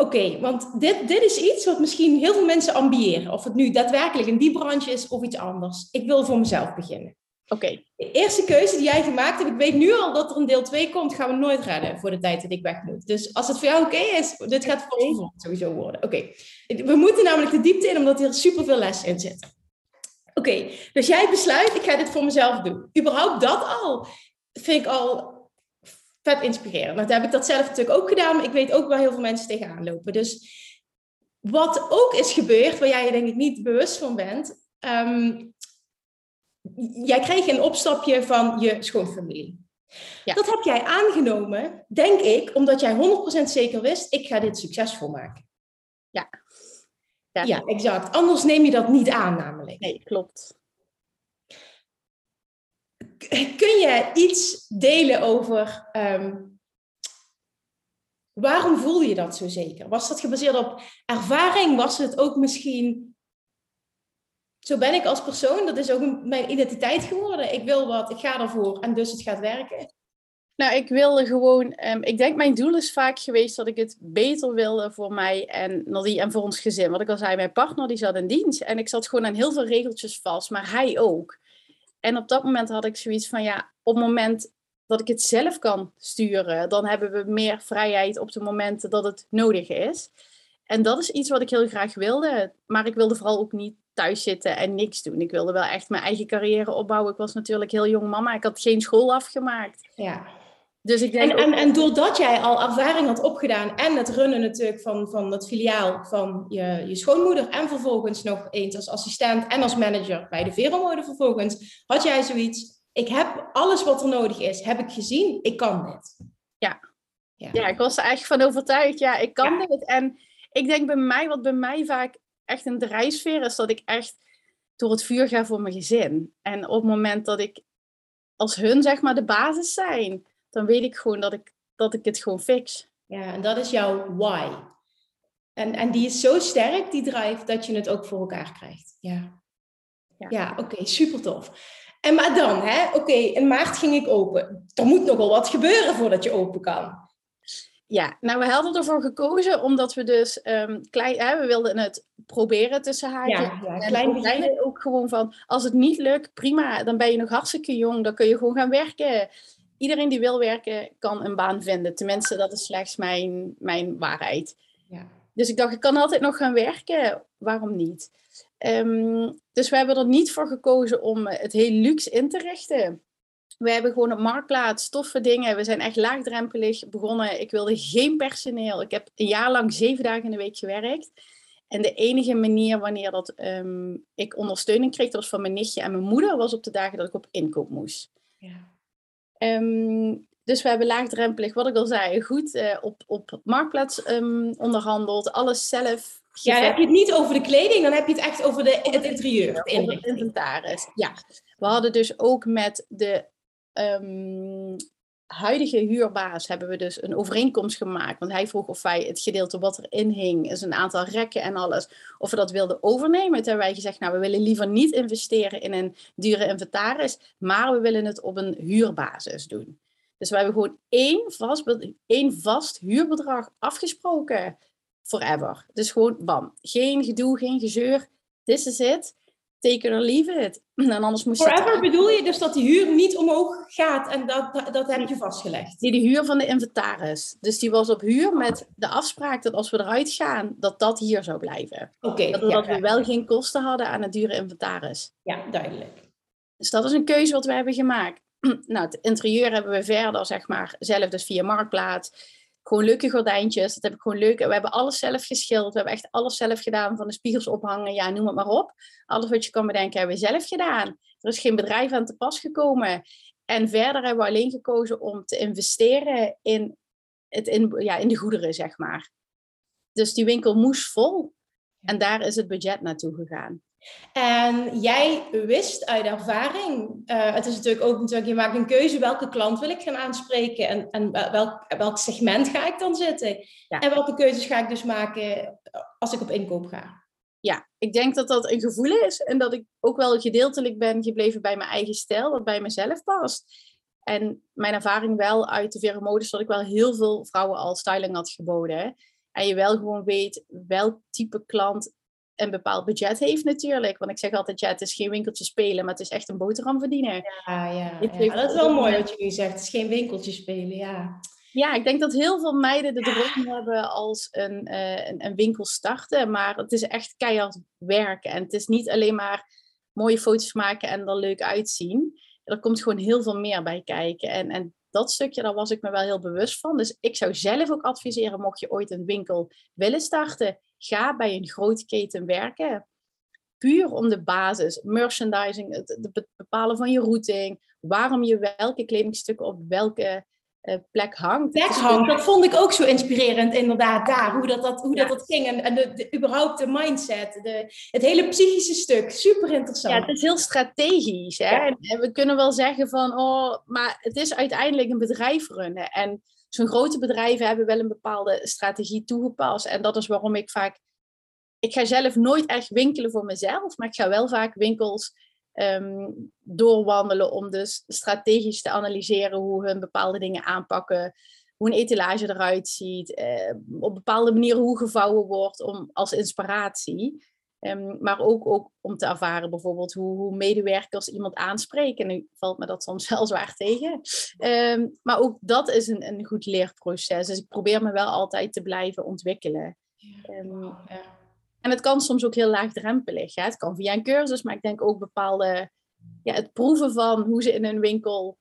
Oké, want dit, dit is iets wat misschien heel veel mensen ambiëren. Of het nu daadwerkelijk in die branche is of iets anders. Ik wil voor mezelf beginnen. oké. De eerste keuze die jij gemaakt hebt, ik weet nu al dat er een deel 2 komt, gaan we nooit redden voor de tijd dat ik weg moet. Dus als het voor jou oké is, dit gaat vervolgd sowieso worden. Oké, we moeten namelijk de diepte in, omdat hier superveel lessen in zitten. Oké, dus jij besluit, ik ga dit voor mezelf doen. Überhaupt dat al, vind ik al vet inspirerend. Want heb ik dat zelf natuurlijk ook gedaan, maar ik weet ook waar heel veel mensen tegenaan lopen. Dus wat ook is gebeurd, waar jij je denk ik niet bewust van bent, ehm, jij kreeg een opstapje van je schoonfamilie. Ja. Dat heb jij aangenomen, denk ik, omdat jij 100% zeker wist, ik ga dit succesvol maken. Ja. Ja. Ja, exact. Anders neem je dat niet aan namelijk. Nee, klopt. Kun je iets delen over ehm, waarom voel je dat zo zeker? Was dat gebaseerd op ervaring? Was het ook misschien zo ben ik als persoon? Dat is ook mijn identiteit geworden. Ik wil wat, ik ga ervoor en dus het gaat werken. Nou, ik wilde gewoon, ehm, ik denk mijn doel is vaak geweest dat ik het beter wilde voor mij en Nadie en voor ons gezin. Wat ik al zei, mijn partner die zat in dienst en ik zat gewoon aan heel veel regeltjes vast, maar hij ook. En op dat moment had ik zoiets van, ja, op het moment dat ik het zelf kan sturen, dan hebben we meer vrijheid op de momenten dat het nodig is. En dat is iets wat ik heel graag wilde. Maar ik wilde vooral ook niet thuis zitten en niks doen. Ik wilde wel echt mijn eigen carrière opbouwen. Ik was natuurlijk heel jong mama. Ik had geen school afgemaakt. Ja. Dus ik denk en, en, en doordat jij al ervaring had opgedaan en het runnen natuurlijk van, van het filiaal van je, je schoonmoeder en vervolgens nog eens als assistent en als manager bij de Veromode vervolgens, had jij zoiets, ik heb alles wat er nodig is, heb ik gezien, ik kan dit. Ja, ja. ja ik was er echt van overtuigd, ja, ik kan dit. En ik denk bij mij, wat bij mij vaak echt een drijfveer is, dat ik echt door het vuur ga voor mijn gezin. En op het moment dat ik als hun zeg maar de basis zijn, dan weet ik gewoon dat ik, dat ik het gewoon fix. Ja, en dat is jouw why. En, en die is zo sterk, die drive, dat je het ook voor elkaar krijgt. Ja, ja, ja oké, super tof. En maar dan, hè, oké, in maart ging ik open. Er moet nogal wat gebeuren voordat je open kan. Ja, nou we hadden ervoor gekozen omdat we dus um, klein, hè, we wilden het proberen tussen haakjes. Ja, ja, klein ook gewoon van, als het niet lukt, prima, dan ben je nog hartstikke jong, dan kun je gewoon gaan werken. Iedereen die wil werken, kan een baan vinden. Tenminste, dat is slechts mijn, mijn waarheid. Ja. Dus ik dacht, ik kan altijd nog gaan werken, waarom niet? Um, dus we hebben er niet voor gekozen om het heel luxe in te richten. We hebben gewoon op marktplaats toffe dingen. We zijn echt laagdrempelig begonnen. Ik wilde geen personeel. Ik heb een jaar lang zeven dagen in de week gewerkt. En de enige manier wanneer dat, um, ik ondersteuning kreeg, dat was van mijn nichtje en mijn moeder, was op de dagen dat ik op inkoop moest. Ja. Um, dus we hebben laagdrempelig, wat ik al zei, goed uh, op, op marktplaats um, onderhandeld. Alles zelf. Ja, dan heb je het niet over de kleding, dan heb je het echt over de, het interieur. Het inventaris. Ja. We hadden dus ook met de um, huidige huurbaas hebben we dus een overeenkomst gemaakt. Want hij vroeg of wij het gedeelte wat erin hing, is een aantal rekken en alles, of we dat wilden overnemen. Toen wij gezegd, nou we willen liever niet investeren in een dure inventaris, maar we willen het op een huurbasis doen. Dus we hebben gewoon één vast, één vast huurbedrag afgesproken. Forever. Dus gewoon bam. Geen gedoe, geen gezeur. This is it take it or leave it. En anders moest Forever bedoel je dus dat die huur niet omhoog gaat en dat, dat, dat heb je vastgelegd? Die de huur van de inventaris. Dus die was op huur met de afspraak dat als we eruit gaan, dat dat hier zou blijven. Oké. dat, dat we wel geen kosten hadden aan het dure inventaris. Ja, duidelijk. Dus dat is een keuze wat we hebben gemaakt. Nou, het interieur hebben we verder, zeg maar, zelf dus via Marktplaats gewoon leuke gordijntjes. Dat heb ik gewoon leuk. We hebben alles zelf geschilderd. We hebben echt alles zelf gedaan. Van de spiegels ophangen. Ja, noem het maar op. Alles wat je kan bedenken hebben we zelf gedaan. Er is geen bedrijf aan te pas gekomen. En verder hebben we alleen gekozen om te investeren in, het in, ja, in de goederen, zeg maar. Dus die winkel moest vol. En daar is het budget naartoe gegaan. En jij wist uit ervaring, uh, het is natuurlijk ook natuurlijk, je maakt een keuze, welke klant wil ik gaan aanspreken en, en welk, welk segment ga ik dan zitten? En welke keuzes ga ik dus maken als ik op inkoop ga? Ja, ik denk dat dat een gevoel is en dat ik ook wel gedeeltelijk ben gebleven bij mijn eigen stijl, wat bij mezelf past. En mijn ervaring wel uit de Vero dat ik wel heel veel vrouwen al styling had geboden. En je wel gewoon weet welk type klant een bepaald budget heeft natuurlijk. Want ik zeg altijd, ja, het is geen winkeltje spelen, maar het is echt een boterham verdienen. Ja, ja, ja. dat is wel mooi wat je nu zegt. Het is geen winkeltje spelen, ja. Ja, ik denk dat heel veel meiden de droom hebben als een, uh, een, een, winkel starten. Maar het is echt keihard werken. En het is niet alleen maar mooie foto's maken en er leuk uitzien. Er komt gewoon heel veel meer bij kijken. En, en dat stukje, daar was ik me wel heel bewust van. Dus ik zou zelf ook adviseren, mocht je ooit een winkel willen starten, ga bij een grote keten werken. Puur om de basis, merchandising, het, bepalen van je routing, waarom je welke kledingstukken op welke uh, plek hangt. Plek hangt, dat vond ik ook zo inspirerend inderdaad daar, hoe dat, dat, hoe dat, dat ging en, en de, de, überhaupt de mindset, de, het hele psychische stuk, super interessant. Ja, het is heel strategisch. Hè? En we kunnen wel zeggen van, oh, maar het is uiteindelijk een bedrijf runnen en zo'n grote bedrijven hebben wel een bepaalde strategie toegepast. En dat is waarom ik vaak. Ik ga zelf nooit echt winkelen voor mezelf, maar ik ga wel vaak winkels ehm, doorwandelen om dus strategisch te analyseren hoe hun bepaalde dingen aanpakken, hoe een etalage eruit ziet, eh, op bepaalde manieren hoe gevouwen wordt om, als inspiratie. Ehm, maar ook, ook om te ervaren bijvoorbeeld hoe, hoe medewerkers iemand aanspreken. En nu valt me dat soms wel zwaar tegen. Ehm, maar ook dat is een, een goed leerproces. Dus ik probeer me wel altijd te blijven ontwikkelen. Ehm, ja. En het kan soms ook heel laagdrempelig. Hè? Het kan via een cursus, maar ik denk ook bepaalde... Ja, het proeven van hoe ze in een winkel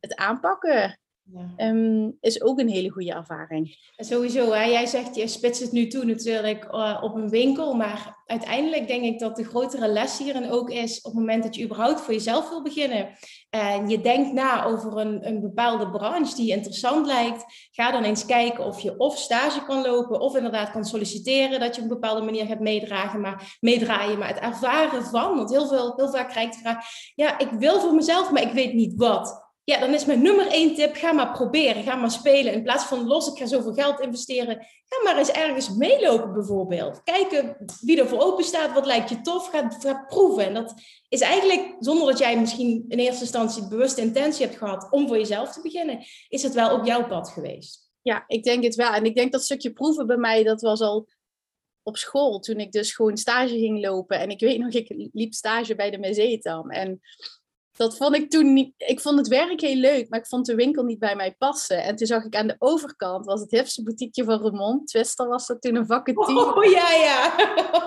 het aanpakken. Ja. is ook een hele goede ervaring. sowieso, hè? jij zegt je spitst het nu toe natuurlijk uh, op een winkel, maar uiteindelijk denk ik dat de grotere les hierin ook is op het moment dat je überhaupt voor jezelf wil beginnen en je denkt na over een, een bepaalde branche die interessant lijkt, ga dan eens kijken of je of stage kan lopen of inderdaad kan solliciteren dat je op een bepaalde manier gaat meedragen, maar meedraaien, maar het ervaren van, want heel, veel, heel vaak krijg ik de vraag, ja, ik wil voor mezelf, maar ik weet niet wat. Ja, dan is mijn nummer één tip, ga maar proberen, ga maar spelen. In plaats van los, ik ga zoveel geld investeren, ga maar eens ergens meelopen bijvoorbeeld. Kijken wie er voor open staat, wat lijkt je tof, ga, proeven. En dat is eigenlijk, zonder dat jij misschien in eerste instantie de bewuste intentie hebt gehad om voor jezelf te beginnen, is het wel op jouw pad geweest. Ja, ik denk het wel. En ik denk dat stukje proeven bij mij, dat was al op school, toen ik dus gewoon stage ging lopen. En ik weet nog, ik liep stage bij de Mezetam. En dat vond ik toen niet. Ik vond het werk heel leuk, maar ik vond de winkel niet bij mij passen. En toen zag ik aan de overkant was het hipste boutiqueje van Remond. Twister was dat toen een vacature. Oh ja, ja.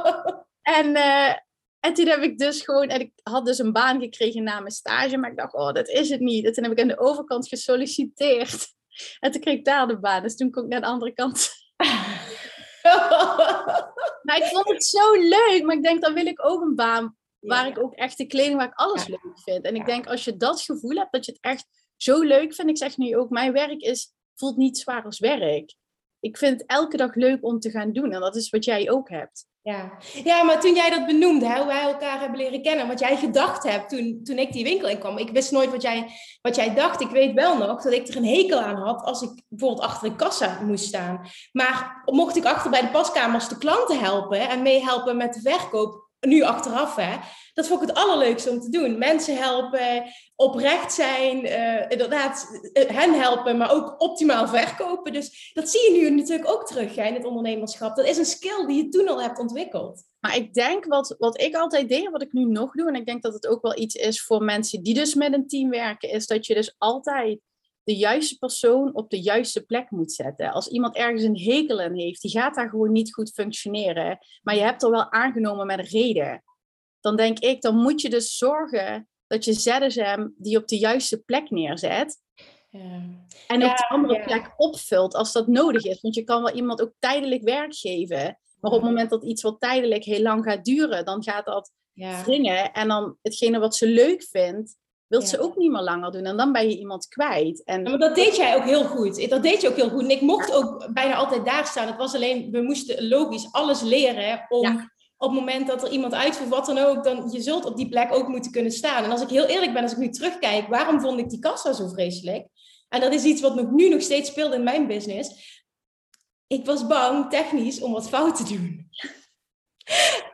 en, uh, en toen heb ik dus gewoon. En ik had dus een baan gekregen na mijn stage, maar ik dacht, oh, dat is het niet. En toen heb ik aan de overkant gesolliciteerd. En toen kreeg ik daar de baan. Dus toen kon ik naar de andere kant. maar ik vond het zo leuk. Maar ik denk, dan wil ik ook een baan Waar ik ook echt de kleding, waar ik alles leuk vind. En ik denk, als je dat gevoel hebt, dat je het echt zo leuk vindt. Ik zeg nu ook, mijn werk is, voelt niet zwaar als werk. Ik vind het elke dag leuk om te gaan doen. En dat is wat jij ook hebt. Ja, ja maar toen jij dat benoemde, hè, hoe wij elkaar hebben leren kennen, wat jij gedacht hebt toen, toen ik die winkel in kwam. Ik wist nooit wat jij, wat jij dacht. Ik weet wel nog dat ik er een hekel aan had als ik bijvoorbeeld achter de kassa moest staan. Maar mocht ik achter bij de paskamers de klanten helpen en meehelpen met de verkoop, nu achteraf, hè, dat vond ik het allerleukste om te doen. Mensen helpen, oprecht zijn, uh, inderdaad eh, hen helpen, maar ook optimaal verkopen. Dus dat zie je nu natuurlijk ook terug hè, in het ondernemerschap. Dat is een skill die je toen al hebt ontwikkeld. Maar ik denk wat, wat ik altijd deed, wat ik nu nog doe, en ik denk dat het ook wel iets is voor mensen die dus met een team werken, is dat je dus altijd de juiste persoon op de juiste plek moet zetten. Als iemand ergens een hekel aan heeft, die gaat daar gewoon niet goed functioneren, maar je hebt er wel aangenomen met een reden. Dan denk ik, dan moet je dus zorgen dat je ZSM die op de juiste plek neerzet. Ja. En op de andere plek opvult als dat nodig is. Want je kan wel iemand ook tijdelijk werk geven. Maar op het moment dat iets wat tijdelijk heel lang gaat duren, dan gaat dat wringen. En dan hetgene wat ze leuk vindt, wilt ze ook niet meer langer doen. En dan ben je iemand kwijt. En... maar dat deed jij ook heel goed. Dat deed je ook heel goed. En ik mocht ook bijna altijd daar staan. Het was alleen, we moesten logisch alles leren om... Op het moment dat er iemand uitvoert, wat dan ook, dan je zult op die plek ook moeten kunnen staan. En als ik heel eerlijk ben, als ik nu terugkijk, waarom vond ik die kassa zo vreselijk? En dat is iets wat nog, nu nog steeds speelt in mijn business. Ik was bang, technisch, om wat fout te doen.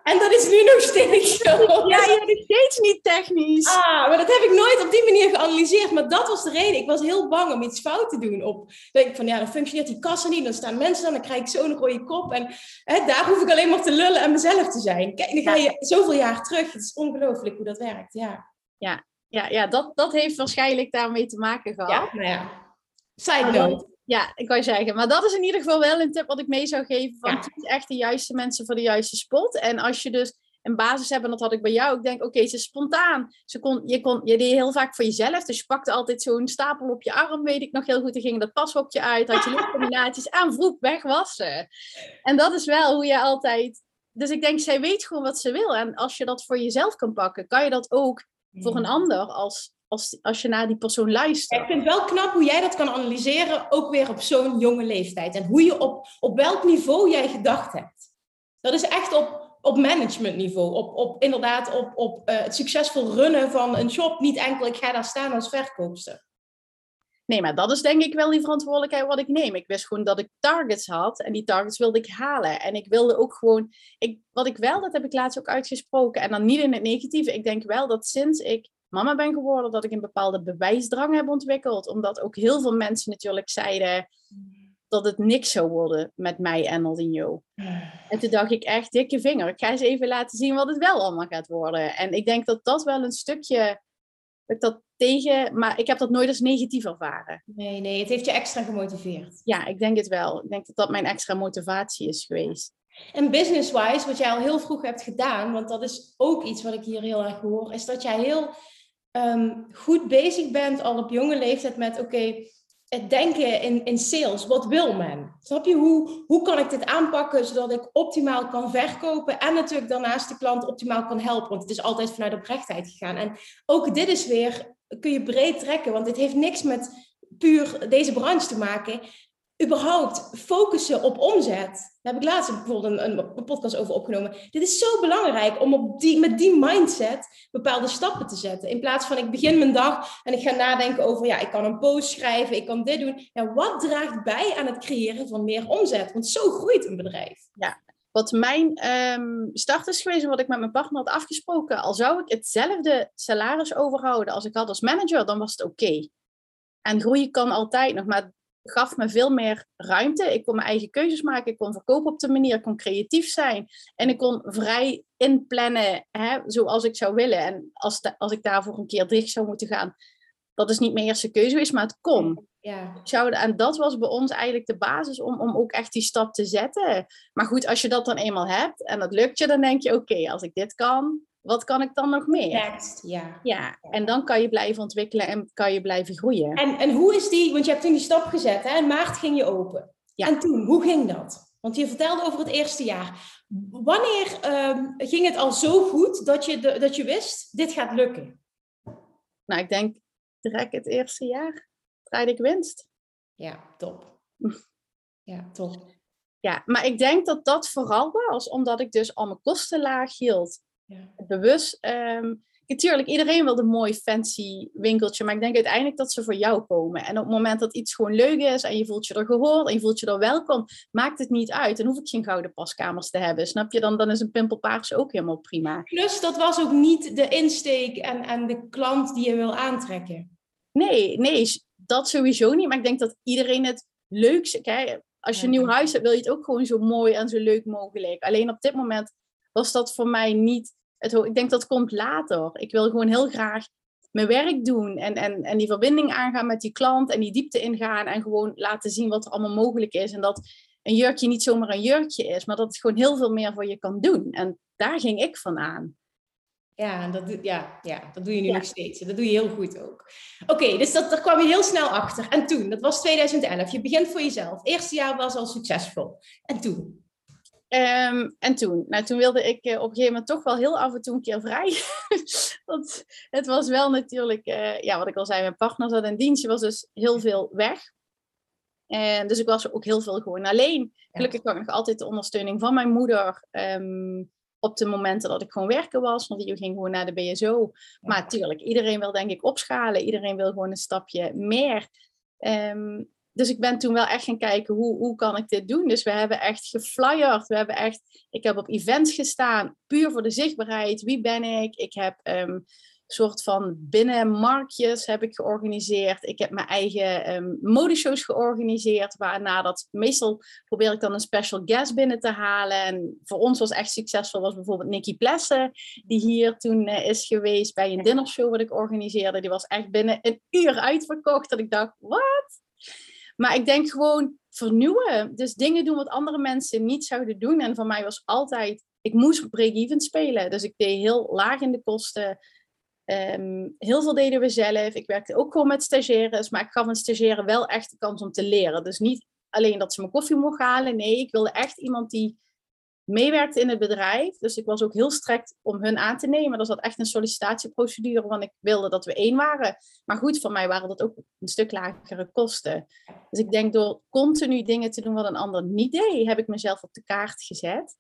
En dat is nu nog steeds zo. Ja, je bent steeds niet technisch. Ah, maar dat heb ik nooit op die manier geanalyseerd. Maar dat was de reden. Ik was heel bang om iets fout te doen. Op, denk ik van, ja, dan functioneert die kassa niet. Dan staan mensen dan, dan krijg ik zo'n rode kop. En hè, daar hoef ik alleen maar te lullen en mezelf te zijn. Kijk, dan ga je zoveel jaar terug. Het is ongelooflijk hoe dat werkt, ja. Ja, ja, ja dat, dat heeft waarschijnlijk daarmee te maken gehad. Ja, nou ja. Side note. Ja, ik wou zeggen. Maar dat is in ieder geval wel een tip wat ik mee zou geven. Van ja. echt de juiste mensen voor de juiste spot. En als je dus een basis hebt, en dat had ik bij jou, ik denk, oké, ze is spontaan. Ze kon, je, kon, je deed heel vaak voor jezelf. Dus je pakte altijd zo'n stapel op je arm, weet ik nog heel goed. Dan ging dat pashokje uit, had je luchtcombinaties aan, vroeg, weg was ze. En dat is wel hoe je altijd... Dus ik denk, zij weet gewoon wat ze wil. En als je dat voor jezelf kan pakken, kan je dat ook voor een ander als als, als je naar die persoon luistert. Ik vind het wel knap hoe jij dat kan analyseren, ook weer op zo'n jonge leeftijd. En hoe je op, op welk niveau jij gedacht hebt. Dat is echt op, op managementniveau. Op, op inderdaad op, op uh, het succesvol runnen van een shop. Niet enkel, ik ga daar staan als verkoopster. Nee, maar dat is denk ik wel die verantwoordelijkheid wat ik neem. Ik wist gewoon dat ik targets had en die targets wilde ik halen. En ik wilde ook gewoon, ik, wat ik wel, dat heb ik laatst ook uitgesproken en dan niet in het negatieve. Ik denk wel dat sinds ik mama ben geworden, dat ik een bepaalde bewijsdrang heb ontwikkeld. Omdat ook heel veel mensen natuurlijk zeiden dat het niks zou worden met mij en Aldinho. En toen dacht ik echt, dikke vinger, ik ga eens even laten zien wat het wel allemaal gaat worden. En ik denk dat dat wel een stukje, dat ik dat tegen, maar ik heb dat nooit als negatief ervaren. Nee, nee, het heeft je extra gemotiveerd. Ja, ik denk het wel. Ik denk dat dat mijn extra motivatie is geweest. En business-wise, wat jij al heel vroeg hebt gedaan, want dat is ook iets wat ik hier heel erg hoor, is dat jij heel Ehm, goed bezig bent al op jonge leeftijd met oké, het denken in, in sales. Wat wil men? Snap je? Hoe, hoe kan ik dit aanpakken zodat ik optimaal kan verkopen en natuurlijk daarnaast de klant optimaal kan helpen? Want het is altijd vanuit oprechtheid gegaan. En ook dit is weer, kun je breed trekken, want dit heeft niks met puur deze branche te maken überhaupt focussen op omzet. Daar heb ik laatst bijvoorbeeld een, een, podcast over opgenomen. Dit is zo belangrijk om op die, met die mindset bepaalde stappen te zetten. In plaats van ik begin mijn dag en ik ga nadenken over, ja, ik kan een post schrijven, ik kan dit doen. Ja, wat draagt bij aan het creëren van meer omzet? Want zo groeit een bedrijf. Ja, wat mijn um, start is geweest wat ik met mijn partner had afgesproken. Al zou ik hetzelfde salaris overhouden als ik had als manager, dan was het oké. En groeien kan altijd nog, maar gaf me veel meer ruimte. Ik kon mijn eigen keuzes maken. Ik kon verkopen op de manier. Ik kon creatief zijn. En ik kon vrij inplannen hè, zoals ik zou willen. En als, als ik daarvoor een keer dicht zou moeten gaan, dat is niet mijn eerste keuze geweest, maar het kon. Ja. Zou, en dat was bij ons eigenlijk de basis om, om ook echt die stap te zetten. Maar goed, als je dat dan eenmaal hebt en dat lukt je, dan denk je: oké, als ik dit kan, wat kan ik dan nog meer? Next, ja. ja. En dan kan je blijven ontwikkelen en kan je blijven groeien. En, en hoe is die, want je hebt toen die stap gezet, hè? in maart ging je open. Ja. En toen, hoe ging dat? Want je vertelde over het eerste jaar. Wanneer ehm, ging het al zo goed dat je, de, dat je wist, dit gaat lukken? Nou, ik denk direct het eerste jaar draaide ik winst. Ja, top. ja, top. Ja, maar ik denk dat dat vooral was omdat ik dus al mijn kosten laag hield. Ja. Bewust. Um, natuurlijk, iedereen wil een mooi fancy winkeltje, maar ik denk uiteindelijk dat ze voor jou komen. En op het moment dat iets gewoon leuk is en je voelt je er gehoord en je voelt je er welkom, maakt het niet uit. Dan hoef ik geen gouden paskamers te hebben, snap je? Dan, dan is een pimpelpaars ook helemaal prima. Plus, dat was ook niet de insteek en, en de klant die je wil aantrekken. Nee, nee, dat sowieso niet. Maar ik denk dat iedereen het leukste... Kijk, als je een nieuw huis hebt, wil je het ook gewoon zo mooi en zo leuk mogelijk. Alleen op dit moment was dat voor mij niet het, ik denk dat komt later. Ik wil gewoon heel graag mijn werk doen en, en, en die verbinding aangaan met die klant en die diepte ingaan en gewoon laten zien wat er allemaal mogelijk is. En dat een jurkje niet zomaar een jurkje is, maar dat het gewoon heel veel meer voor je kan doen. En daar ging ik van aan. Ja, dat, ja, ja, dat doe je nu nog steeds. Dat doe je heel goed ook. Oké, dus dat, daar kwam je heel snel achter. En toen, dat was 2011. Je begint voor jezelf. Het eerste jaar was al succesvol. En toen? Ehm, en toen, nou, toen wilde ik uh, op een gegeven moment toch wel heel af en toe een keer vrij. Want het was wel natuurlijk, uh, ja, wat ik al zei, mijn partner zat in dienst. Je was dus heel veel weg. En dus ik was ook heel veel gewoon alleen. Gelukkig had ik nog altijd de ondersteuning van mijn moeder. Um, op de momenten dat ik gewoon werken was. Want die ging gewoon naar de BSO. Maar natuurlijk, iedereen wil denk ik opschalen. Iedereen wil gewoon een stapje meer. Um, dus ik ben toen wel echt gaan kijken, hoe, hoe kan ik dit doen? Dus we hebben echt geflyerd. We hebben echt, ik heb op events gestaan, puur voor de zichtbaarheid. Wie ben ik? Ik heb um, soort van binnenmarktjes heb ik georganiseerd. Ik heb mijn eigen um, modeshows georganiseerd. Waarna dat meestal probeer ik dan een special guest binnen te halen. En voor ons was echt succesvol was bijvoorbeeld Nikki Plessen, die hier toen uh, is geweest bij een dinnershow wat ik organiseerde. Die was echt binnen een uur uitverkocht. Dat ik dacht, wat? Maar ik denk gewoon vernieuwen. Dus dingen doen wat andere mensen niet zouden doen. En voor mij was altijd, ik moest break-even spelen. Dus ik deed heel laag in de kosten. Ehm, heel veel deden we zelf. Ik werkte ook gewoon met stagiaires. Maar ik gaf een stagiaire wel echt de kans om te leren. Dus niet alleen dat ze mijn koffie mocht halen. Nee, ik wilde echt iemand die meewerkte in het bedrijf. Dus ik was ook heel strikt om hun aan te nemen. Er zat echt een sollicitatieprocedure, want ik wilde dat we één waren. Maar goed, voor mij waren dat ook een stuk lagere kosten. Dus ik denk door continu dingen te doen wat een ander niet deed, heb ik mezelf op de kaart gezet.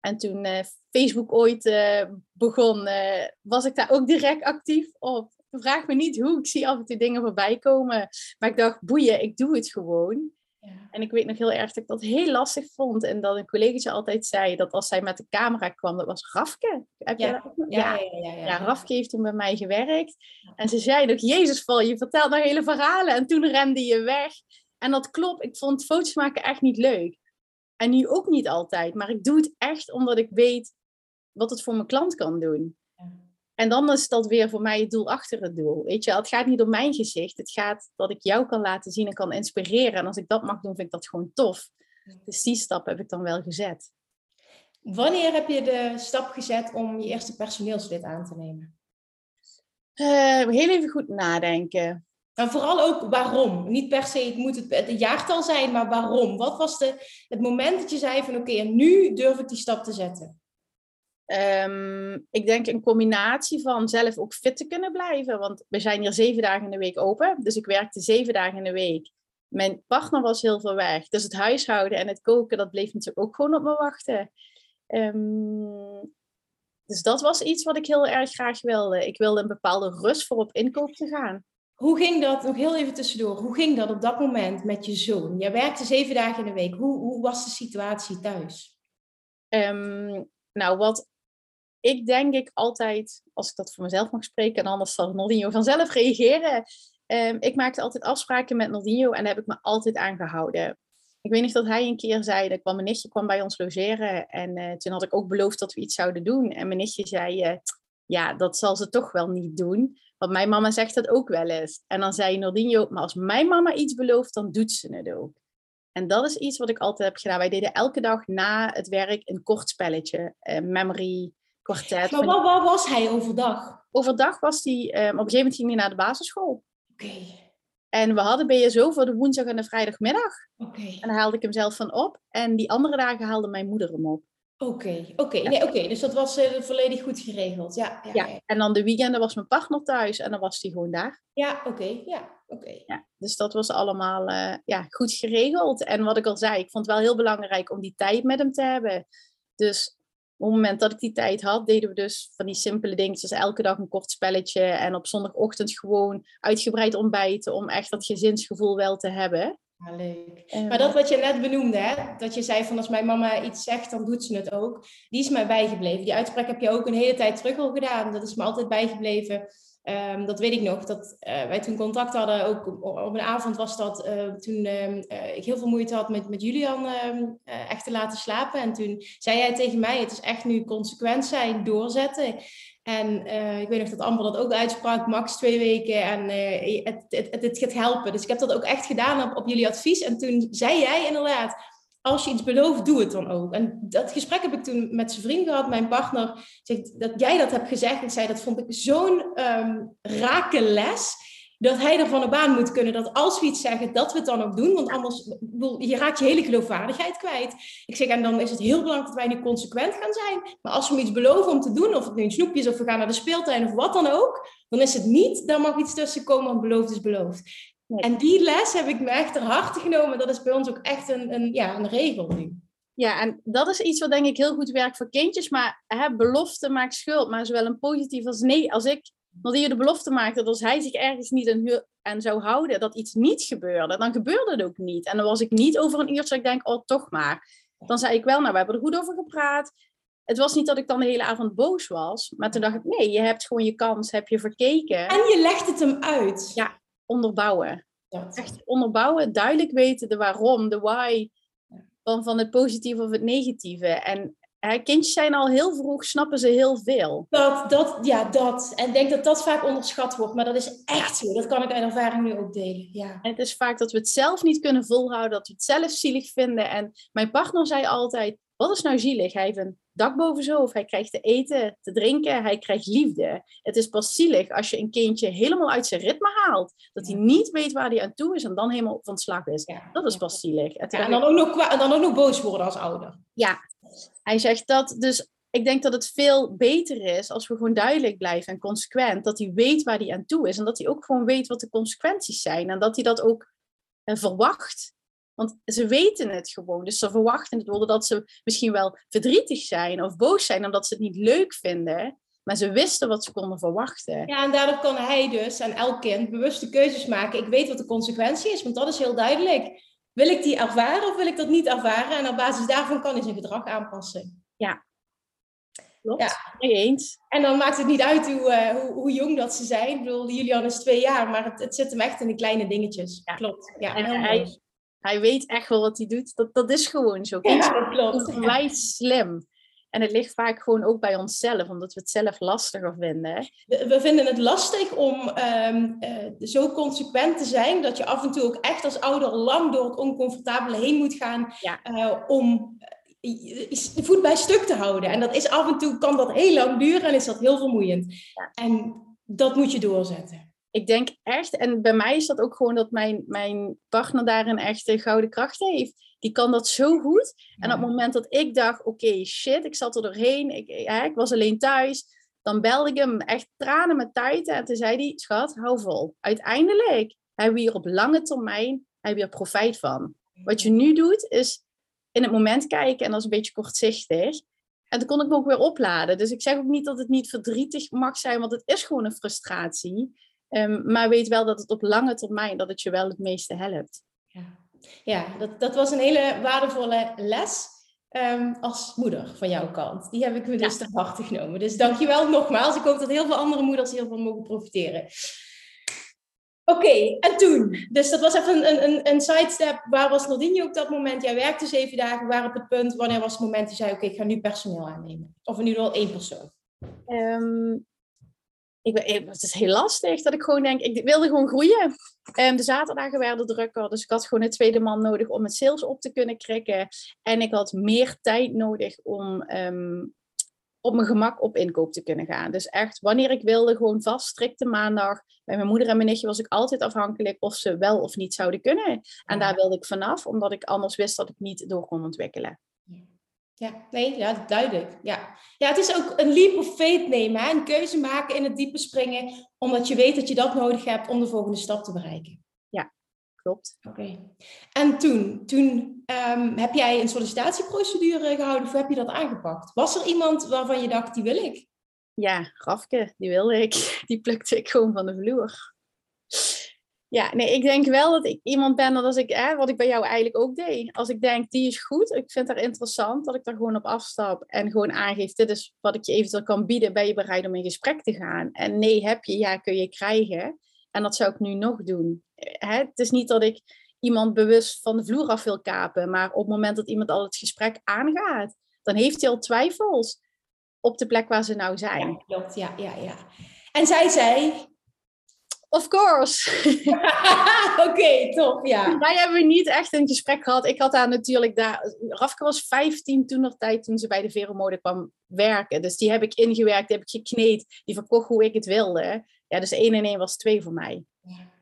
En toen uh, Facebook ooit uh, begon, uh, was ik daar ook direct actief op. vraag me niet hoe. Ik zie af en toe dingen voorbij komen. Maar ik dacht, boeien, ik doe het gewoon. Ja. En ik weet nog heel erg dat ik dat heel lastig vond. En dat een collegaatje altijd zei dat als zij met de camera kwam, dat was Rafke. Heb ja. Dat? Ja, ja, ja, ja, ja. Rafke heeft toen bij mij gewerkt. En ze zei nog, Jezus, val, je vertelt nog hele verhalen. En toen rende je weg. En dat klopt, ik vond foto's maken echt niet leuk. En nu ook niet altijd. Maar ik doe het echt omdat ik weet wat het voor mijn klant kan doen. En dan is dat weer voor mij het doel achter het doel. Weet je, het gaat niet om mijn gezicht. Het gaat dat ik jou kan laten zien en kan inspireren. En als ik dat mag doen, vind ik dat gewoon tof. Dus die stap heb ik dan wel gezet. Wanneer heb je de stap gezet om je eerste personeelslid aan te nemen? Uh, heel even goed nadenken. En vooral ook waarom. Niet per se, het moet het, het jaartal zijn, maar waarom? Wat was de, het moment dat je zei van oké, nu durf ik die stap te zetten? Um, ik denk een combinatie van zelf ook fit te kunnen blijven. Want we zijn hier zeven dagen in de week open. Dus ik werkte zeven dagen in de week. Mijn partner was heel veel weg. Dus het huishouden en het koken, dat bleef natuurlijk ook gewoon op me wachten. Um, dus dat was iets wat ik heel erg graag wilde. Ik wilde een bepaalde rust voor op inkoop te gaan. Hoe ging dat, nog heel even tussendoor, hoe ging dat op dat moment met je zoon? Jij werkte zeven dagen in de week. Hoe, hoe was de situatie thuis? Um, nou, wat ik denk ik altijd, als ik dat voor mezelf mag spreken, en anders zal Nordinho vanzelf reageren. Um, ik maakte altijd afspraken met Nordinho en daar heb ik me altijd aan gehouden. Ik weet niet dat hij een keer zei, dat kwam mijn nichtje kwam bij ons logeren en uh, toen had ik ook beloofd dat we iets zouden doen. En mijn nichtje zei, uh, ja, dat zal ze toch wel niet doen. Want mijn mama zegt dat ook wel eens. En dan zei Nordinho, maar als mijn mama iets belooft, dan doet ze het ook. En dat is iets wat ik altijd heb gedaan. Wij deden elke dag na het werk een kort spelletje. Uh, memory, kwartet. Maar waar, waar, was hij overdag? Overdag was hij, um, op een gegeven moment ging hij naar de basisschool. Oké. En we hadden BSO voor de woensdag en de vrijdagmiddag. Oké. En daar haalde ik hem zelf van op. En die andere dagen haalde mijn moeder hem op. Oké, oké. Nee, oké. Dus dat was uh, volledig goed geregeld. Ja, ja, ja, en dan de weekenden was mijn partner thuis en dan was hij gewoon daar. Ja, oké. Ja, oké. Ja, dus dat was allemaal uh, ja, goed geregeld. En wat ik al zei, ik vond het wel heel belangrijk om die tijd met hem te hebben. Dus op het moment dat ik die tijd had, deden we dus van die simpele dingen. Dus elke dag een kort spelletje en op zondagochtend gewoon uitgebreid ontbijten om echt dat gezinsgevoel wel te hebben. Ja, leuk. maar dat wat je net benoemde, hè? dat je zei van als mijn mama iets zegt, dan doet ze het ook. Die is mij bijgebleven. Die uitspraak heb je ook een hele tijd terug al gedaan. Dat is me altijd bijgebleven. Um, dat weet ik nog, dat uh, wij toen contact hadden, ook op, een avond was dat, uh, toen uh, ik heel veel moeite had met, met Julian ehm, echt te laten slapen. En toen zei jij tegen mij, het is echt nu consequent zijn, doorzetten. En ik weet nog dat Amber dat ook uitsprak, max twee weken en het, het, het, het, gaat helpen. Dus ik heb dat ook echt gedaan op, op jullie advies. En toen zei jij inderdaad, als je iets belooft, doe het dan ook. En dat gesprek heb ik toen met zijn vriend gehad, mijn partner. Zegt, dat jij dat hebt gezegd. Ik zei, dat vond ik zo'n um, rake les. Dat hij ervan op baan moet kunnen dat als we iets zeggen, dat we het dan ook doen. Want anders, je raakt je hele geloofwaardigheid kwijt. Ik zeg, en dan is het heel belangrijk dat wij nu consequent gaan zijn. Maar als we iets beloven om te doen, of het nu een snoepje is, of we gaan naar de speeltuin, of wat dan ook. Dan is het niet, dan mag iets tussen komen, want beloofd is beloofd. En die les heb ik me echt ter harte genomen. Dat is bij ons ook echt een, een, ja, een regel nu. Ja, en dat is iets wat denk ik heel goed werkt voor kindjes. Maar hè, belofte maakt schuld. Maar zowel een positief als nee. Als ik je de belofte maakte dat als hij zich ergens niet aan, zou houden, dat iets niet gebeurde, dan gebeurde het ook niet. En dan was ik niet over een uurtje, ik denk, oh toch maar. Dan zei ik wel, nou we hebben er goed over gepraat. Het was niet dat ik dan de hele avond boos was, maar toen dacht ik, nee, je hebt gewoon je kans, heb je verkeken. En je legt het hem uit. Ja, onderbouwen. Echt onderbouwen, duidelijk weten de waarom, de why van, van het positieve of het negatieve. En hè, kindjes zijn al heel vroeg, snappen ze heel veel. Dat, dat, ja, dat. En ik denk dat dat vaak onderschat wordt, maar dat is echt zo. Dat kan ik uit ervaring nu ook delen. Ja. En het is vaak dat we het zelf niet kunnen volhouden, dat we het zelf zielig vinden. En mijn partner zei altijd, wat is nou zielig? Hij heeft een dak boven zijn hoofd, hij krijgt te eten, te drinken, hij krijgt liefde. Het is pas zielig als je een kindje helemaal uit zijn ritme haalt. Dat hij niet weet waar hij aan toe is en dan helemaal van slag is. Dat is pas zielig. En, en dan, ook nog, en dan ook nog boos worden als ouder. Ja, hij zegt dat. Dus ik denk dat het veel beter is als we gewoon duidelijk blijven en consequent. Dat hij weet waar hij aan toe is en dat hij ook gewoon weet wat de consequenties zijn. En dat hij dat ook eh, verwacht. Want ze weten het gewoon. Dus ze verwachten het. dat ze misschien wel verdrietig zijn of boos zijn omdat ze het niet leuk vinden. Maar ze wisten wat ze konden verwachten. Ja, en daardoor kan hij dus aan elk kind bewuste keuzes maken. Ik weet wat de consequentie is, want dat is heel duidelijk. Wil ik die ervaren of wil ik dat niet ervaren? En op basis daarvan kan hij zijn gedrag aanpassen. Ja. Klopt, ja. mee eens. En dan maakt het niet uit hoe, uh, hoe, hoe, jong dat ze zijn. Ik bedoel, Julian is twee jaar, maar het, het zit hem echt in de kleine dingetjes. Ja. Klopt. Ja, en hij, hij weet echt wel wat hij doet. Dat, dat is gewoon zo. Ja, dat klopt. Wij slim. En het ligt vaak gewoon ook bij onszelf, omdat we het zelf lastiger vinden. We, vinden het lastig om um, uh, zo consequent te zijn dat je af en toe ook echt als ouder lang door het oncomfortabele heen moet gaan ja. uh, om de eh, voet bij stuk te houden. En dat is af en toe, kan dat heel lang duren en is dat heel vermoeiend. Ja. En dat moet je doorzetten. Ik denk echt, en bij mij is dat ook gewoon dat mijn, mijn partner daarin echt de gouden kracht heeft die kan dat zo goed. En op het moment dat ik dacht, oké, shit, ik zat er doorheen, ik, ik was alleen thuis, dan belde ik hem echt tranen met tuiten. En toen zei hij, schat, hou vol. Uiteindelijk hebben we hier op lange termijn heb je er profijt van. Wat je nu doet, is in het moment kijken en dat is een beetje kortzichtig. En toen kon ik me ook weer opladen. Dus ik zeg ook niet dat het niet verdrietig mag zijn, want het is gewoon een frustratie. Um, maar weet wel dat het op lange termijn dat het je wel het meeste helpt. Ja. Ja, dat, dat was een hele waardevolle les um, als moeder van jouw kant. Die heb ik me dus ja. te harte genomen. Dus dankjewel nogmaals. Ik hoop dat heel veel andere moeders hiervan mogen profiteren. Oké, en toen? Dus dat was even een, een, een sidestep. Waar was Nordinje op dat moment? Jij werkte zeven dagen. Waar op het punt? Wanneer was het moment dat je zei... Oké, ik ga nu personeel aannemen? Of in ieder geval één persoon? Um, ik, het is heel lastig dat ik gewoon denk, ik wilde gewoon groeien. Um, de zaterdagen werden drukker, dus ik had gewoon een tweede man nodig om het sales op te kunnen krikken. En ik had meer tijd nodig om um, op mijn gemak op inkoop te kunnen gaan. Dus echt, wanneer ik wilde, gewoon vast, strikte maandag. Bij mijn moeder en mijn nichtje was ik altijd afhankelijk of ze wel of niet zouden kunnen. En daar wilde ik vanaf, omdat ik anders wist dat ik niet door kon ontwikkelen. Ja, nee, ja, duidelijk. Ja. ja, het is ook een leap of faith nemen. Hè? Een keuze maken in het diepe springen, omdat je weet dat je dat nodig hebt om de volgende stap te bereiken. Ja, klopt. Oké. En toen, toen um, heb jij een sollicitatieprocedure gehouden of heb je dat aangepakt? Was er iemand waarvan je dacht, die wil ik? Ja, Rafke, die wilde ik. Die plukte ik gewoon van de vloer. Ja, nee, ik denk wel dat ik iemand ben dat als ik, hè, wat ik bij jou eigenlijk ook deed. Als ik denk, die is goed, ik vind haar interessant, dat ik daar gewoon op afstap en gewoon aangeef, dit is wat ik je eventueel kan bieden, ben je bereid om in gesprek te gaan? En nee, heb je, ja, kun je krijgen. En dat zou ik nu nog doen. Hè? Het is niet dat ik iemand bewust van de vloer af wil kapen, maar op het moment dat iemand al het gesprek aangaat, dan heeft hij al twijfels op de plek waar ze nou zijn. Ja, klopt, ja, ja, ja. En zij zei, Of course. Oké, okay, top, ja. Wij hebben niet echt een gesprek gehad. Ik had daar natuurlijk daar... Rafke was 15 toen nog tijd toen ze bij de Veromode kwam werken. Dus die heb ik ingewerkt, die heb ik gekneed. Die verkocht hoe ik het wilde. Ja, dus één en één was twee voor mij. Ja.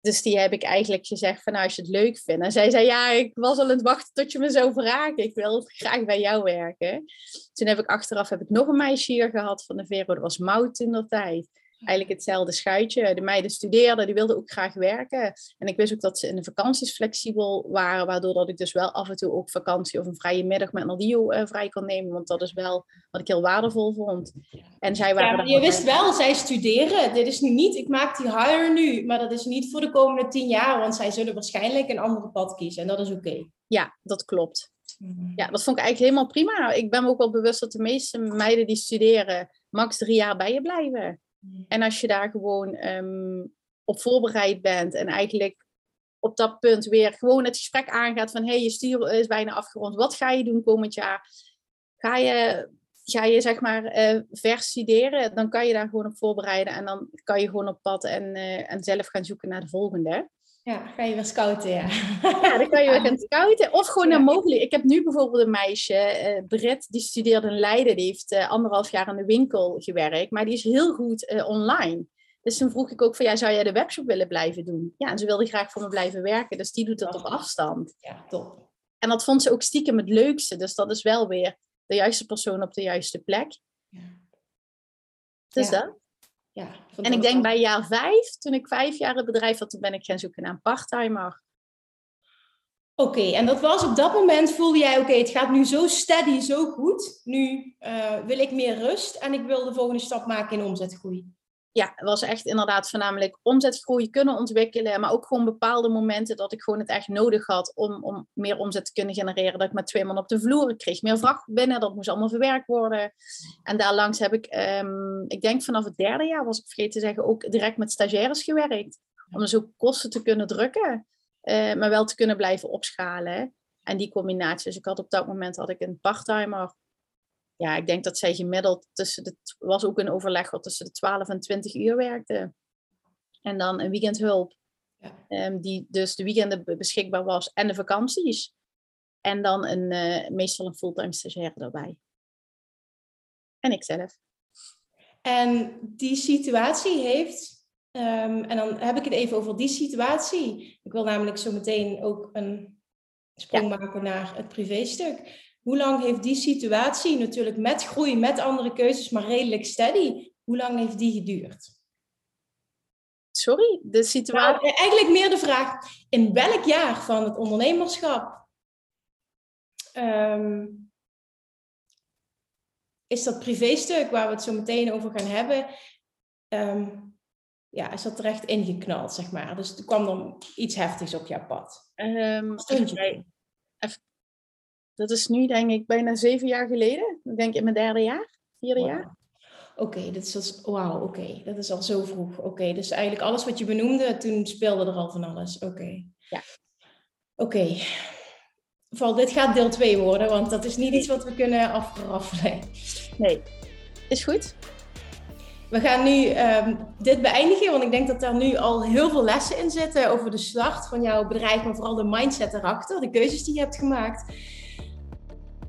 Dus die heb ik eigenlijk gezegd van nou, als je het leuk vindt. En zij zei ja, ik was al aan het wachten tot je me zou vragen. Ik wil graag bij jou werken. Toen heb ik achteraf heb ik nog een meisje hier gehad van de Vero. Dat was Mout toen dat tijd eigenlijk hetzelfde schuitje. De meiden studeerden, die wilden ook graag werken. En ik wist ook dat ze in de vakanties flexibel waren, waardoor dat ik dus wel af en toe ook vakantie of een vrije middag met Nadio uh, vrij kon nemen, want dat is wel wat ik heel waardevol vond. En zij waren ja, je wist wel, zij studeren. Dit is nu niet, ik maak die hire nu, maar dat is niet voor de komende tien jaar, want zij zullen waarschijnlijk een andere pad kiezen en dat is oké. Ja, dat klopt. Mhm. Ja, dat vond ik eigenlijk helemaal prima. Ik ben me ook wel bewust dat de meeste meiden die studeren max drie jaar bij je blijven. En als je daar gewoon ehm, op voorbereid bent en eigenlijk op dat punt weer gewoon het gesprek aangaat van hé, hey, je stuur is bijna afgerond, wat ga je doen komend jaar? Ga je, ga je zeg maar uh, verstuderen, dan kan je daar gewoon op voorbereiden en dan kan je gewoon op pad en, uh, en zelf gaan zoeken naar de volgende. Ja, ga je weer scouten, ja. Ja, dan kan je weer gaan scouten. Of gewoon een mogelijk. Ik heb nu bijvoorbeeld een meisje, uh, Britt, die studeerde in Leiden. Die heeft uh, anderhalf jaar in de winkel gewerkt. Maar die is heel goed uh, online. Dus toen vroeg ik ook van, ja, zou jij de webshop willen blijven doen? Ja, en ze wilde graag voor me blijven werken. Dus die doet het op afstand. Ja, top. En dat vond ze ook stiekem het leukste. Dus dat is wel weer de juiste persoon op de juiste plek. Ja. Dus ja. dat ja, en ik denk bij jaar vijf, toen ik vijf jaar het bedrijf had, toen ben ik gaan zoeken naar een parttimer. Oké, en dat was op dat moment voelde jij, oké, het gaat nu zo steady, zo goed. Nu uh, wil ik meer rust en ik wil de volgende stap maken in omzetgroei. Ja, was echt inderdaad voornamelijk omzetgroei kunnen ontwikkelen, maar ook gewoon bepaalde momenten dat ik gewoon het echt nodig had om, om meer omzet te kunnen genereren. Dat ik met twee man op de vloer, kreeg meer vracht binnen, dat moest allemaal verwerkt worden. En daarlangs heb ik, um, ik denk vanaf het derde jaar, was ik vergeten te zeggen, ook direct met stagiaires gewerkt. Om dus ook kosten te kunnen drukken. Uh, maar wel te kunnen blijven opschalen. En die combinatie. Dus ik had op dat moment had ik een parttimer. Ja, ik denk dat zij gemiddeld tussen de, was ook een overleg wat tussen de 12 en 20 uur werkte. En dan een weekendhulp. Ja. Um, die dus de weekenden beschikbaar was en de vakanties. En dan een, uh, meestal een fulltime stagiaire erbij. En ikzelf. En die situatie heeft Um, en dan heb ik het even over die situatie. Ik wil namelijk zo meteen ook een sprong maken naar het privéstuk. Hoe lang heeft die situatie, natuurlijk met groei, met andere keuzes, maar redelijk steady, hoe lang heeft die geduurd? Sorry, de situatie. Nou, eigenlijk meer de vraag: in welk jaar van het ondernemerschap um, is dat privéstuk waar we het zo meteen over gaan hebben? Um, ja, is dat terecht ingeknald, zeg maar. Dus er kwam dan iets heftigs op jouw pad. Um, dat is nu denk ik bijna zeven jaar geleden. Ik denk in mijn derde jaar, vierde jaar. Oké, okay, dat is wauw, oké, dat is al zo vroeg. Oké, dus eigenlijk alles wat je benoemde, toen speelde er al van alles. Oké. Ja. Oké. Val, dit gaat deel 2 worden, want dat is niet iets wat we kunnen afraffelen. Nee, is goed. We gaan nu um, dit beëindigen, want ik denk dat er nu al heel veel lessen in zitten over de start van jouw bedrijf, maar vooral de mindset erachter, de keuzes die je hebt gemaakt.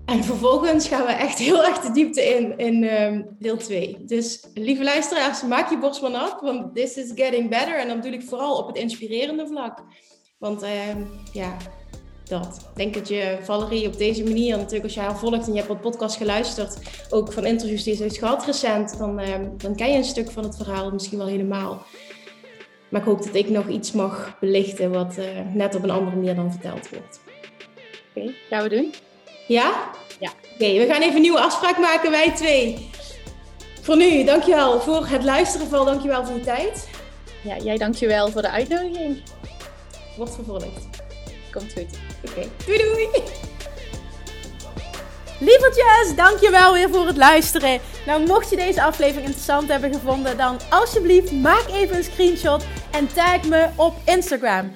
En vervolgens gaan we echt heel erg de diepte in in um, deel 2. Dus lieve luisteraars, maak je borst van af, want this is getting better. En dan bedoel ik vooral op het inspirerende vlak. Want uh, ja, dat. Ik denk dat je Valerie op deze manier, natuurlijk als je haar volgt en je hebt wat podcast geluisterd, ook van interviews die ze heeft gehad recent, dan, uh, dan ken je een stuk van het verhaal misschien wel helemaal. Maar ik hoop dat ik nog iets mag belichten wat uh, net op een andere manier dan verteld wordt. Oké, gaan we doen? Ja? Ja. Oké, we gaan even een nieuwe afspraak maken, wij twee. Voor nu, dankjewel voor het luisteren, Val. Dankjewel voor je tijd. Ja, jij dankjewel voor de uitnodiging. Wordt vervolgd. Komt goed. Oké, doei doei! Lievertjes, dankjewel weer voor het luisteren. Nou, mocht je deze aflevering interessant hebben gevonden, dan alsjeblieft maak even een screenshot en tag me op Instagram.